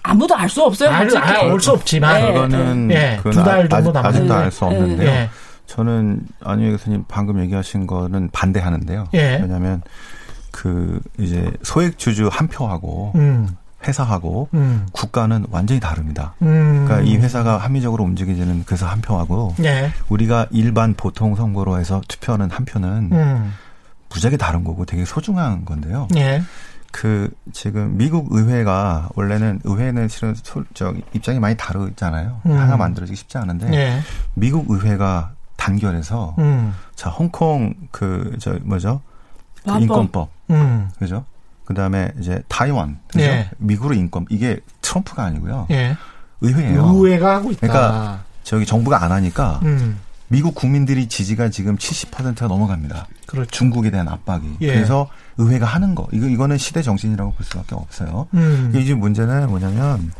아무도 알 수 없어요. 알, 솔직히. 알수 없지만. 예. 그거는 예, 그건 두달 아- 정도 아직- 남았는데. 아직도 알 수 없는데요. 예. 저는 안유혜 교수님 방금 얘기하신 거는 반대하는데요. 예. 왜냐하면 그 이제 소액 주주 한 표하고 음, 회사하고 음, 국가는 완전히 다릅니다. 음. 그러니까 이 회사가 합리적으로 움직이지는 그래서 한 표하고 예. 우리가 일반 보통 선거로 해서 투표하는 한 표는 음, 무지하게 다른 거고 되게 소중한 건데요. 예. 그 지금 미국 의회가 원래는 의회는 실은 소, 저 입장이 많이 다르잖아요. 음. 하나 만들어지기 쉽지 않은데 예. 미국 의회가 단결해서 음, 자 홍콩 그 저 뭐죠 그. 인권법 음, 그죠? 그다음에 이제 타이완 그죠? 예. 미국의 인권 이게 트럼프가 아니고요 예. 의회예요. 의회가 하고 있다. 그러니까 저기 정부가 안 하니까 음, 미국 국민들이 지지가 지금 70%가 넘어갑니다. 그렇죠. 중국에 대한 압박이. 예. 그래서 의회가 하는 거. 이거 이거는 시대 정신이라고 볼 수밖에 없어요. 음, 이게 이제 문제는 뭐냐면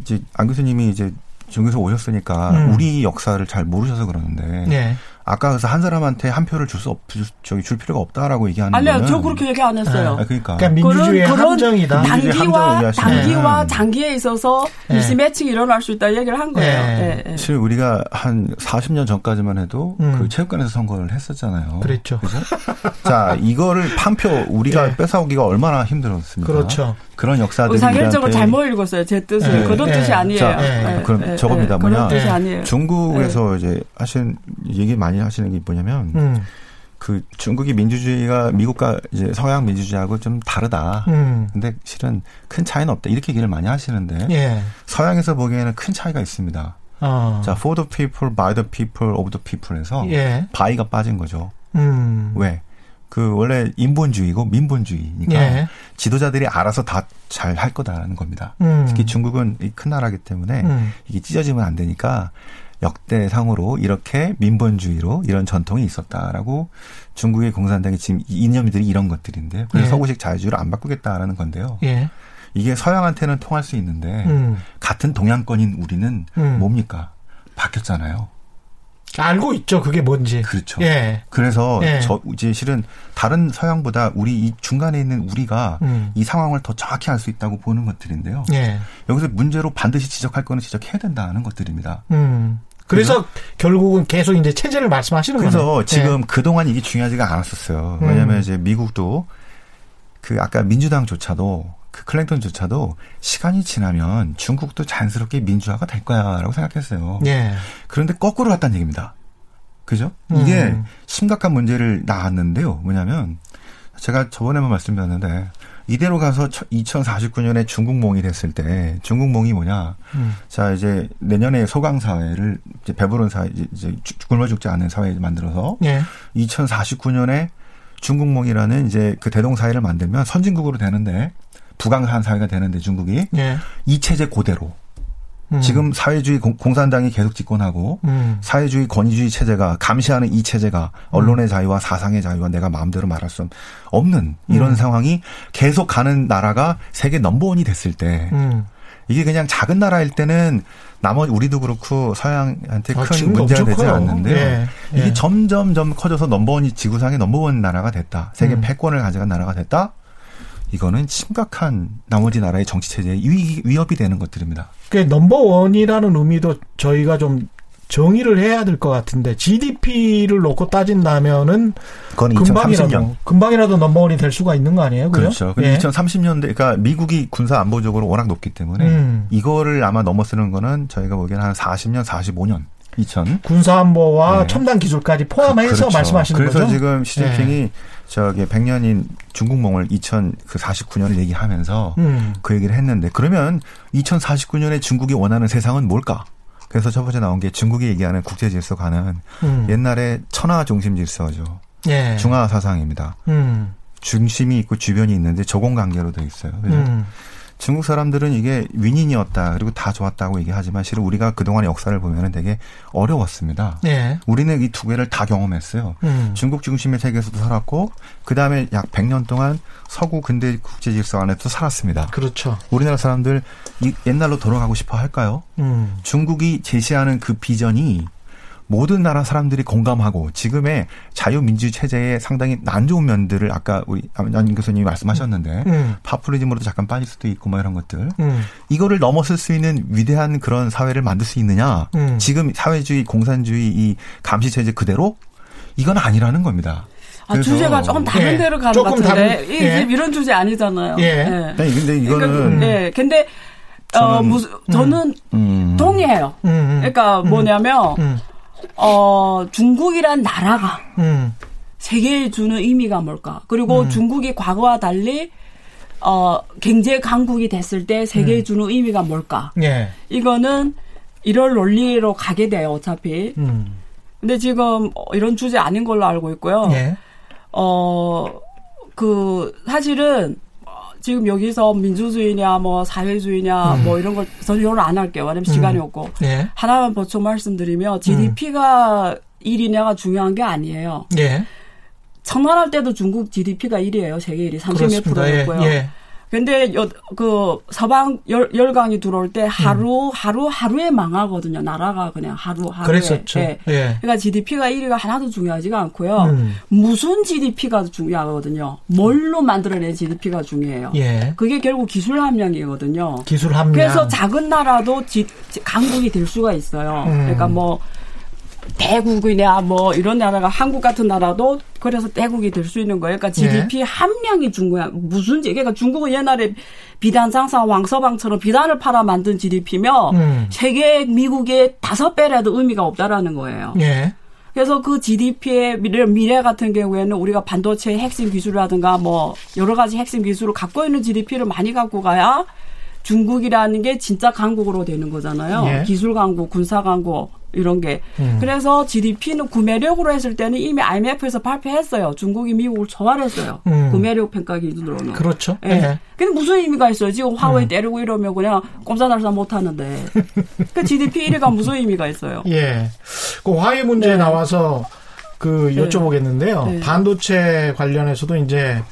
이제 안 교수님이 이제 중에서 오셨으니까 음. 우리 역사를 잘 모르셔서 그러는데 예. 아까 그래서 한 사람한테 한 표를 줄 수 없, 저기 줄 필요가 없다라고 얘기하는 아니요, 거는 저 그렇게 얘기 안 했어요. 아, 그러니까. 그러니까 민주주의의 그런- 그런 함정이다. 민주주의 단기와 단기와 거예요. 장기에 있어서 네. 미스매칭이 일어날 수 있다 얘기를 한 거예요. 네. 예, 예. 사실 우리가 한 40년 전까지만 해도 음. 그 체육관에서 선거를 했었잖아요. 그랬죠. 그죠? 자, 이거를 판표 우리가 예. 뺏어오기가 얼마나 힘들었습니까? 그렇죠. 그런 역사들이 의사결정을 잘못 읽었어요. 제 뜻을. 네. 그런 네. 뜻이 아니에요. 자, 예, 그럼 예, 저겁니다. 예. 뭐냐. 그런 뜻이 네. 아니에요. 중국에서 이제 하시는 얘기 많이 하시는 게 뭐냐면 음. 그 중국이 민주주의가 미국과 이제 서양 민주주의하고 좀 다르다. 음. 근데 실은 큰 차이는 없다. 이렇게 얘기를 많이 하시는데 예. 서양에서 보기에는 큰 차이가 있습니다. 어. 자, for the people, by the people, of the people에서 예. by가 빠진 거죠. 음. 왜? 그 원래 인본주의고 민본주의니까 예. 지도자들이 알아서 다 잘 할 거다라는 겁니다. 음. 특히 중국은 이큰 나라기 때문에 음. 이게 찢어지면 안 되니까 역대상으로 이렇게 민본주의로 이런 전통이 있었다라고 중국의 공산당의 지금 이념들이 이런 것들인데요. 그래서 예. 서구식 자유주의를 안 바꾸겠다라는 건데요. 예. 이게 서양한테는 통할 수 있는데 음. 같은 동양권인 우리는 음. 뭡니까? 바뀌었잖아요. 알고 있죠. 그게 뭔지. 그렇죠. 예. 그래서 예. 저 이제 실은 다른 서양보다 우리 이 중간에 있는 우리가 음. 이 상황을 더 정확히 알 수 있다고 보는 것들인데요. 예. 여기서 문제로 반드시 지적할 거는 지적해야 된다는 것들입니다. 음. 그래서 결국은 계속 이제 체제를 말씀하시는 그래서 거네요. 지금 그동안 이게 중요하지가 않았었어요. 음. 왜냐하면 이제 미국도 그 아까 민주당조차도 그 클랭턴조차도 시간이 지나면 중국도 자연스럽게 민주화가 될 거야라고 생각했어요. 예. 예. 그런데 거꾸로 왔다는 얘기입니다. 그죠? 음. 이게 심각한 문제를 낳았는데요. 뭐냐면 제가 저번에만 말씀드렸는데 이대로 가서 2049년에 중국몽이 됐을 때 중국몽이 뭐냐? 음. 자 이제 내년에 소강 사회를 이제 배부른 사회 이제- 굶어 죽지 않는 사회 만들어서 예. 2049년에 중국몽이라는 이제 그 대동 사회를 만들면 선진국으로 되는데 부강한 사회가 되는데 중국이 예. 이 체제 그대로 음. 지금 사회주의 공, 공산당이 계속 집권하고 음. 사회주의 권위주의 체제가 감시하는 이 체제가 언론의 자유와 사상의 자유와 내가 마음대로 말할 수 없는 이런 음. 상황이 계속 가는 나라가 세계 넘버원이 됐을 때 음. 이게 그냥 작은 나라일 때는 나머지 우리도 그렇고 서양한테 아, 큰 문제가 되지 커요. 않는데요. 예, 예. 이게 점점점 커져서 넘버원이 지구상의 넘버원 나라가 됐다. 세계 음. 패권을 가져간 나라가 됐다. 이거는 심각한 나머지 나라의 정치 체제에 위, 위협이 되는 것들입니다. 그 넘버 원이라는 의미도 저희가 좀 정의를 해야 될 것 같은데 GDP를 놓고 따진다면은 금방이라도 2030년. 금방이라도 넘버원이 될 수가 있는 거 아니에요? 그죠? 그렇죠. 근데 예. 2030년대, 그러니까 미국이 군사 안보적으로 워낙 높기 때문에 음. 이거를 아마 넘어서는 거는 저희가 보기에는 한 40년, 45년, 2000. 군사 안보와 네. 첨단 기술까지 포함해서 그렇죠. 말씀하시는 그래서 거죠? 네. 지금 시진핑이 저기 100년인 중국몽을 2049년을 얘기하면서 음. 그 얘기를 했는데 그러면 2049년에 중국이 원하는 세상은 뭘까? 그래서 첫 번째 나온 게 중국이 얘기하는 국제 질서가는 음. 옛날에 천하 중심 질서죠. 예. 중화 사상입니다. 음. 중심이 있고 주변이 있는데 조공 관계로 돼 있어요. 음. 중국 사람들은 이게 윈인이었다 그리고 다 좋았다고 얘기하지만 실은 우리가 그동안의 역사를 보면은 되게 어려웠습니다. 예. 우리는 이 두 개를 다 경험했어요. 음. 중국 중심의 세계에서도 살았고 그 다음에 약 100년 동안 서구 근대 국제 질서 안에서 살았습니다. 그렇죠. 우리나라 사람들 이 옛날로 돌아가고 싶어 할까요? 음. 중국이 제시하는 그 비전이 모든 나라 사람들이 공감하고 지금의 자유민주 체제의 상당히 안 좋은 면들을 아까 우리 안 교수님이 말씀하셨는데 음. 파퓰리즘으로도 잠깐 빠질 수도 있고 뭐 이런 것들 음. 이거를 넘어설 수 있는 위대한 그런 사회를 만들 수 있느냐 음. 지금 사회주의 공산주의 이 감시 체제 그대로 이건 아니라는 겁니다. 아, 주제가 조금 다른 예. 데로 가는 조금 것 같은데 다른- 예. 이런 주제 아니잖아요. 예. 아니 근데 이거는 그러니까, 예. 근데 어 저는- 무슨 저는 음. 동의해요. 음. 음. 그러니까 뭐냐면 음. 어 중국이란 나라가 음. 세계에 주는 의미가 뭘까? 그리고 음. 중국이 과거와 달리 어 경제 강국이 됐을 때 세계에 음. 주는 의미가 뭘까? 예. 이거는 이런 논리로 가게 돼요, 어차피. 음. 근데 지금 어, 이런 주제 아닌 걸로 알고 있고요. 예. 어, 그, 사실은, 어, 지금 여기서 민주주의냐, 뭐, 사회주의냐, 음. 뭐, 이런 걸 전혀를 안 할게요. 왜냐면 시간이 없고. 예. 하나만 보충 음. 말씀드리면, GDP가 1이냐가 중요한 게 아니에요. 예. 청산할 때도 중국 GDP가 1이에요. 세계 1위. 30몇 그렇습니다. 예. 프로였고요. 예. 근데 여, 그 서방 열, 열강이 들어올 때 하루 음. 하루 하루에 망하거든요. 나라가 그냥 하루 하루에. 그랬었죠. 예. 예. 그러니까 GDP가 1위가 하나도 중요하지가 않고요. 음. 무슨 GDP가 중요하거든요. 뭘로 만들어낸 GDP가 중요해요. 예. 그게 결국 기술 함량이거든요. 기술 함량. 그래서 작은 나라도 지, 강국이 될 수가 있어요. 음. 그러니까 뭐 대국이냐 뭐 이런 나라가 한국 같은 나라도 그래서 대국이 될 수 있는 거예요. 그러니까 GDP 네. 함량이 중요한 무슨 그러니까 중국은 옛날에 비단 장사 왕서방처럼 비단을 팔아 만든 GDP며 음. 세계 미국의 다섯 배라도 의미가 없다라는 거예요. 네. 그래서 그 GDP의 미래, 미래 같은 경우에는 우리가 반도체 핵심 기술이라든가 뭐 여러 가지 핵심 기술을 갖고 있는 GDP를 많이 갖고 가야 중국이라는 게 진짜 강국으로 되는 거잖아요. 예. 기술 강국, 군사 강국 이런 게. 음. 그래서 GDP는 구매력으로 했을 때는 이미 IMF에서 발표했어요. 중국이 미국을 초월했어요. 음. 구매력 평가 기준으로는. 그렇죠. 예. 예. 근데 무슨 의미가 있어요? 지금 화웨이 음. 때리고 이러면 그냥 꼼사날사 못 하는데. 그 GDP 1위가 무슨 의미가 있어요? 예. 그 화웨이 문제 네. 나와서 그 네. 여쭤보겠는데요. 네. 반도체 관련해서도 이제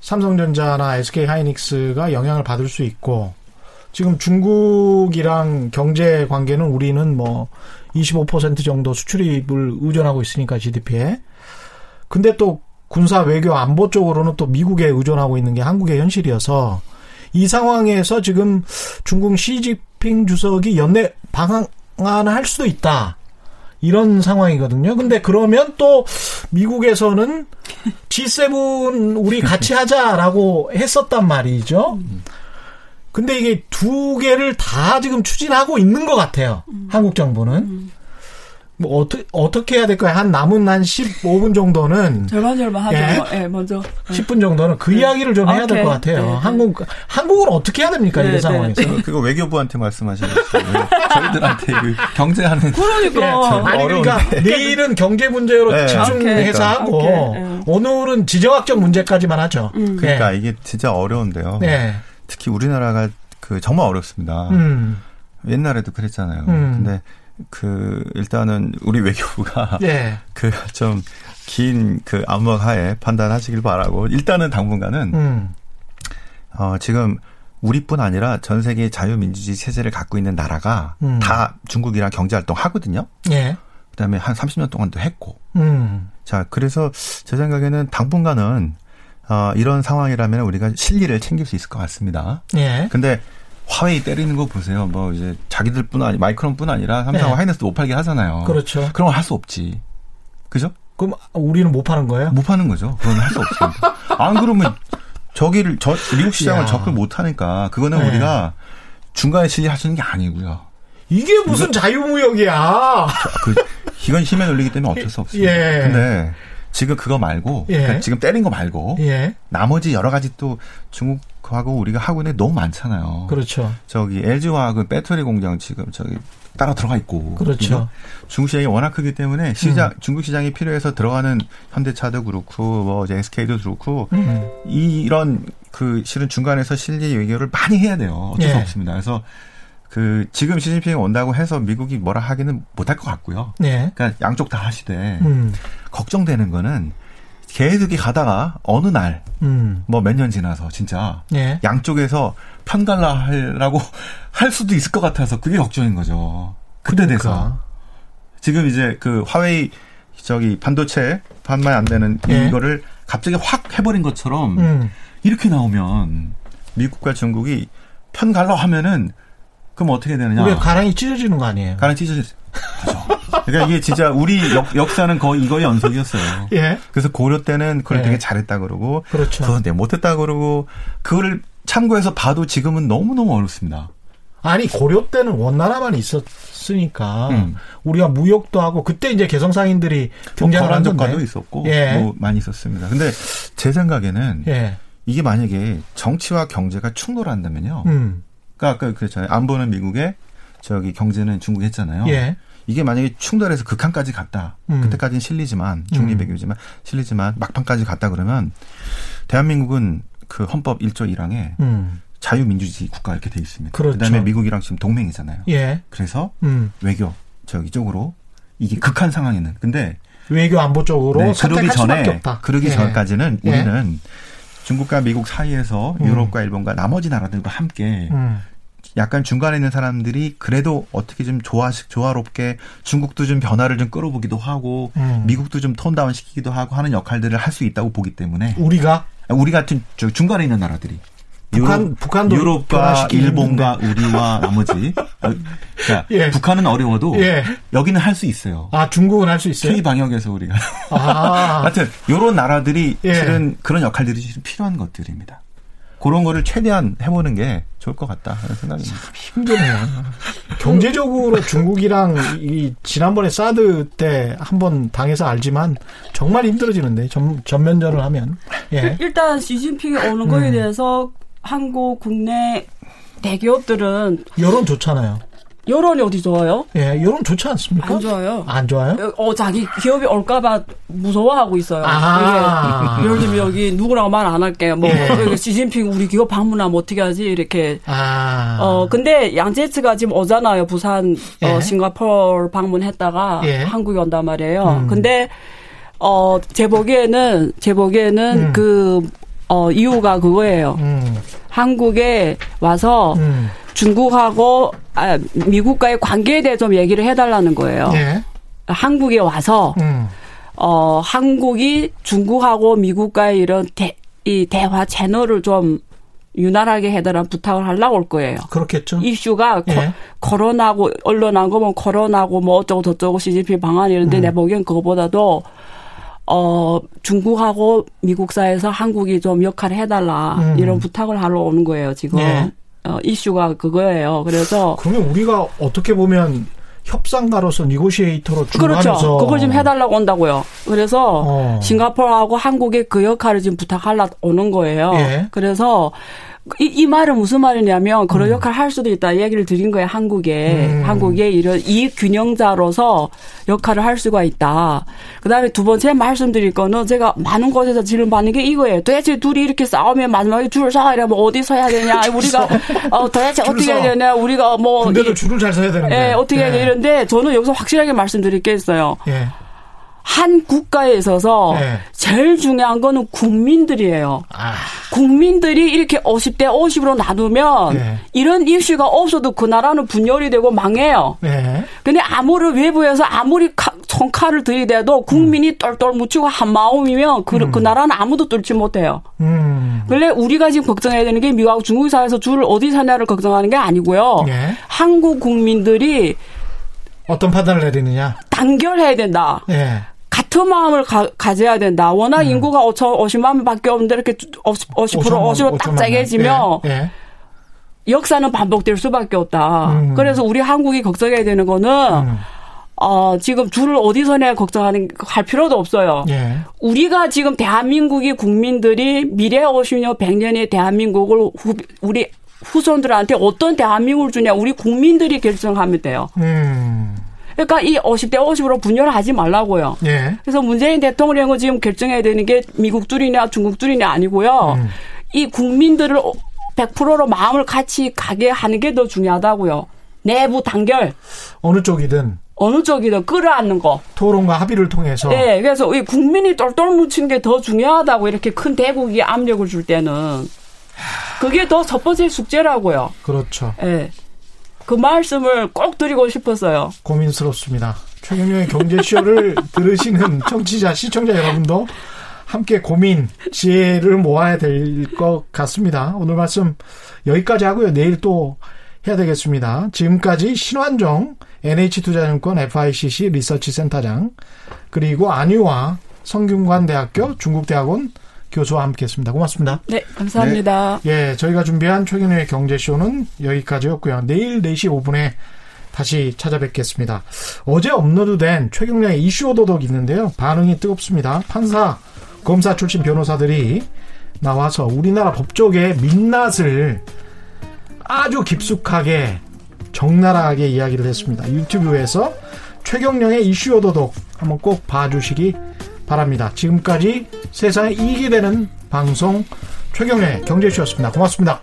삼성전자나 SK 하이닉스가 영향을 받을 수 있고 지금 중국이랑 경제 관계는 우리는 뭐 25% 정도 수출입을 의존하고 있으니까 GDP에. 근데 또 군사 외교 안보 쪽으로는 또 미국에 의존하고 있는 게 한국의 현실이어서 이 상황에서 지금 중국 시진핑 주석이 연내 방한을 할 수도 있다. 이런 상황이거든요. 근데 그러면 또 미국에서는 G7 우리 같이 하자라고 했었단 말이죠. 근데 이게 두 개를 다 지금 추진하고 있는 것 같아요. 음. 한국 정부는. 음. 뭐 어떻게 어떻게 해야 될까요? 한 남은 한 15분 정도는 절반 절반 하죠. 예, 예 먼저 10분 정도는 그 네. 이야기를 좀 해야 될 것 같아요. 네, 네. 한국 한국은 어떻게 해야 됩니까 네, 이런 상황에서? 네. 그거 외교부한테 말씀하시겠어요. 저희들한테 그 경제하는 그러니까 아니 그러니까 내일은 경제 문제로 네. 집중해서. 하고 오케이. 오늘은 지정학적 문제까지만 하죠. 음. 그러니까 이게 진짜 어려운데요. 특히 우리나라가 그 정말 어렵습니다. 음. 옛날에도 그랬잖아요. 음. 근데 그 일단은 우리 외교부가 예. 그좀 긴그 암흑하에 판단하시길 바라고 일단은 당분간은 음. 어 지금 우리뿐 아니라 전 세계 자유민주주의 체제를 갖고 있는 나라가 음. 다 중국이랑 경제 활동 하거든요. 예. 그다음에 한 30년 동안도 했고. 음. 자, 그래서 제 생각에는 당분간은 어 이런 상황이라면 우리가 실리를 챙길 수 있을 것 같습니다. 예. 근데 화웨이 때리는 거 보세요. 뭐 이제 자기들뿐 아니 마이크론뿐 아니라 삼성과 네. 하이닉스도 못 팔게 하잖아요. 그렇죠. 그런 걸 할 수 없지. 그죠? 그럼 우리는 못 파는 거예요? 못 파는 거죠. 그건 할 수 없습니다. 안 그러면 저기를 저 미국 시장을 접근 못 하니까 그거는 네. 우리가 중간에 있는 게 아니고요. 이게 무슨 이거, 자유무역이야? 그 이건 힘에 눌리기 때문에 어쩔 수 없습니다. 예. 근데 지금 그거 말고 예. 그러니까 지금 때린 거 말고 예. 나머지 여러 가지 또 중국하고 우리가 하고 있는 게 너무 많잖아요. 그렇죠. 저기 LG화학은 배터리 공장 지금 저기 따라 들어가 있고 그렇죠. 중국 시장이 워낙 크기 때문에 시장 음. 중국 시장이 필요해서 들어가는 현대차도 그렇고 뭐 이제 SK도 그렇고 음. 이런 그 실은 중간에서 실리 외교를 많이 해야 돼요. 어쩔 예. 수 없습니다. 그래서 그 지금 시진핑이 온다고 해서 미국이 뭐라 하기는 못할 것 같고요. 네. 그러니까 양쪽 다 하시되 음. 걱정되는 거는 계속 가다가 어느 날 뭐 몇년 음. 지나서 진짜 네. 양쪽에서 편갈라 하려고 할 수도 있을 것 같아서 그게 걱정인 거죠. 그때 그러니까. 돼서 지금 이제 그 화웨이 저기 반도체 반만 안 되는 네. 이거를 갑자기 확 해버린 것처럼 음. 이렇게 나오면 미국과 중국이 편갈라 하면은 그럼 어떻게 되느냐? 우리 가랑이 찢어지는 거 아니에요? 가랑이 찢어지. 그러니까 이게 진짜 우리 역, 역사는 거의 이거의 연속이었어요. 예. 그래서 고려 때는 그걸 예. 되게 잘했다 그러고, 그렇죠. 그건 내 못했다 그러고, 그거를 참고해서 봐도 지금은 너무 너무 어렵습니다. 아니 고려 때는 원나라만 있었으니까 음. 우리가 무역도 하고 그때 이제 개성 상인들이 등장을 한 적도 있었고 예. 뭐 많이 있었습니다. 근데 제 생각에는 예. 이게 만약에 정치와 경제가 충돌한다면요. 음. 아까 그랬잖아요. 안보는 미국에 저기 경제는 중국 했잖아요. 예. 이게 만약에 충돌해서 극한까지 갔다. 음. 그때까지는 실리지만 중립 외교지만 음. 실리지만 막판까지 갔다 그러면 대한민국은 그 헌법 1조 1항에 음. 자유민주주의 국가 이렇게 돼 있습니다. 그렇죠. 그다음에 미국이랑 지금 동맹이잖아요. 예. 그래서 음. 외교 저기 쪽으로 이게 극한 상황에는 근데 외교 안보 쪽으로 네, 그러기 전에 그러기 예. 전까지는 우리는 중국과 미국 사이에서 음. 유럽과 일본과 나머지 나라들과 함께 음. 약간 중간에 있는 사람들이 그래도 어떻게 좀 조화 조화롭게 중국도 좀 변화를 좀 끌어보기도 하고 음. 미국도 좀 톤다운 시키기도 하고 하는 역할들을 할 수 있다고 보기 때문에 우리가 우리 같은 저 중간에 있는 나라들이 북한- 유럽, 북한도 유럽과 일본과 우리와 나머지 어, 그러니까 예. 북한은 어려워도 예. 여기는 할 수 있어요. 아 중국은 할 수 있어요. K 방역에서 우리가 아, 하여튼 요런 나라들이 예. 실은 그런 역할들이 실은 필요한 것들입니다. 그런 거를 최대한 해보는 게 좋을 것 같다 하는 생각입니다. 힘드네요. 경제적으로 중국이랑 이 지난번에 사드 때 한번 당해서 알지만 정말 힘들어지는데 전, 전면전을 하면 예. 일단 시진핑이 오는 거에 음. 대해서 한국 국내 대기업들은 여론 좋잖아요. 여론이 어디 좋아요? 예, 여론 좋지 않습니까? 안 좋아요. 안 좋아요? 어, 자기 기업이 올까봐 무서워하고 있어요. 아. 이게 예를 들면 여기 누구라고 말 안 할게요. 뭐, 예. 여기 시진핑 우리 기업 방문하면 어떻게 하지? 이렇게. 아. 어, 근데 양재츠가 지금 오잖아요. 부산, 예. 어, 싱가포르 방문했다가 예. 한국에 온단 말이에요. 음. 근데, 어, 제 보기에는, 제 보기에는 음. 그, 어, 이유가 그거예요. 음, 한국에 와서 음. 중국하고, 아, 미국과의 관계에 대해 좀 얘기를 해달라는 거예요. 예. 한국에 와서, 음. 어, 한국이 중국하고 미국과의 이런 대, 이 대화 채널을 좀 유난하게 해달라는 부탁을 하려고 올 거예요. 그렇겠죠. 이슈가 예. 코, 코로나고 언론 안 거면 코로나고 뭐 어쩌고 저쩌고 시진핑 방안 이런데 음. 내 보기엔 그거보다도 어 중국하고 미국 사이에서 한국이 좀 역할을 해달라 음. 이런 부탁을 하러 오는 거예요 지금 예. 어, 이슈가 그거예요. 그래서 그러면 우리가 어떻게 보면 협상가로서 니고시에이터로 그렇죠. 중간에서 그걸 좀 해달라고 온다고요. 그래서 어. 싱가포르하고 한국의 그 역할을 지금 부탁하려 오는 거예요. 예. 그래서 이, 이 말은 무슨 말이냐면 그런 역할을 할 수도 있다 얘기를 드린 거예요. 한국에 음. 한국의 이런 이익 균형자로서 역할을 할 수가 있다. 그다음에 두 번째 말씀드릴 거는 제가 많은 곳에서 질문 받는 게 이거예요. 도대체 둘이 이렇게 싸우면 마지막에 줄을 서야 되면 어디 서야 되냐? 우리가 어, 도대체 줄 어떻게 서. 해야 되냐? 우리가 뭐 근데도 이- 줄을 잘 서야 되는데. 예, 어떻게 해야 돼? 예. 저는 여기서 확실하게 말씀드릴 게 있어요. 예. 한 국가에 있어서 네. 제일 중요한 거는 국민들이에요. 아, 국민들이 이렇게 50대 50으로 나누면 네. 이런 이슈가 없어도 그 나라는 분열이 되고 망해요. 예. 근데 아무리 외부에서 아무리 카- 총칼을 들이대도 국민이 음. 똘똘 묻히고 한 마음이면 그, 그 나라는 아무도 뚫지 못해요. 음. 원래 우리가 지금 걱정해야 되는 게 미국하고 중국 사이에서 줄을 어디 사냐를 걱정하는 게 아니고요. 예. 한국 국민들이 어떤 판단을 내리느냐. 단결해야 된다. 예. 같은 마음을 가, 져야 된다. 워낙 인구가 5천, 50만 명밖에 없는데 이렇게 50, 50% 50%딱 짜게지면 예. 예. 역사는 반복될 수밖에 없다. 음. 그래서 우리 한국이 걱정해야 되는 거는 음. 어, 지금 줄을 어디서 내야 걱정하는 할 필요도 없어요. 예. 우리가 지금 대한민국이 국민들이 미래 50년, 100년의 대한민국을 후, 우리 후손들한테 어떤 대한민국을 주냐 우리 국민들이 결정하면 돼요. 음. 그러니까 이 50대 50으로 분열하지 말라고요. 예. 그래서 문재인 대통령은 지금 결정해야 되는 게 미국 줄이냐 중국 줄이냐 아니고요. 음. 이 국민들을 100%로 마음을 같이 가게 하는 게 더 중요하다고요. 내부 단결 어느 쪽이든 어느 쪽이든 끌어안는 거. 토론과 합의를 통해서 예, 그래서 이 국민이 똘똘 뭉치는 게 더 중요하다고 이렇게 큰 대국이 압력을 줄 때는 그게 더 첫 번째 숙제라고요. 그렇죠. 예. 그 말씀을 꼭 드리고 싶었어요. 고민스럽습니다. 최경영의 경제쇼를 들으시는 청취자, 시청자 여러분도 함께 고민, 지혜를 모아야 될 것 같습니다. 오늘 말씀 여기까지 하고요. 내일 또 해야 되겠습니다. 지금까지 신환정 NH투자증권 FICC 리서치 센터장 그리고 안유화 성균관대학교 중국대학원 교수와 함께했습니다. 고맙습니다. 네, 감사합니다. 예, 저희가 준비한 최근의 경제쇼는 여기까지였고요. 내일 4시 5분에 다시 찾아뵙겠습니다. 어제 업로드된 최경량의 이슈 오도독 있는데요. 반응이 뜨겁습니다. 판사, 검사 출신 변호사들이 나와서 우리나라 법조계의 민낯을 아주 깊숙하게 적나라하게 이야기를 했습니다. 유튜브에서 최경령의 이슈 오도독 한번 꼭 봐주시기 바랍니다. 지금까지 세상에 이익이 되는 방송 최경련의 경제쇼였습니다. 고맙습니다.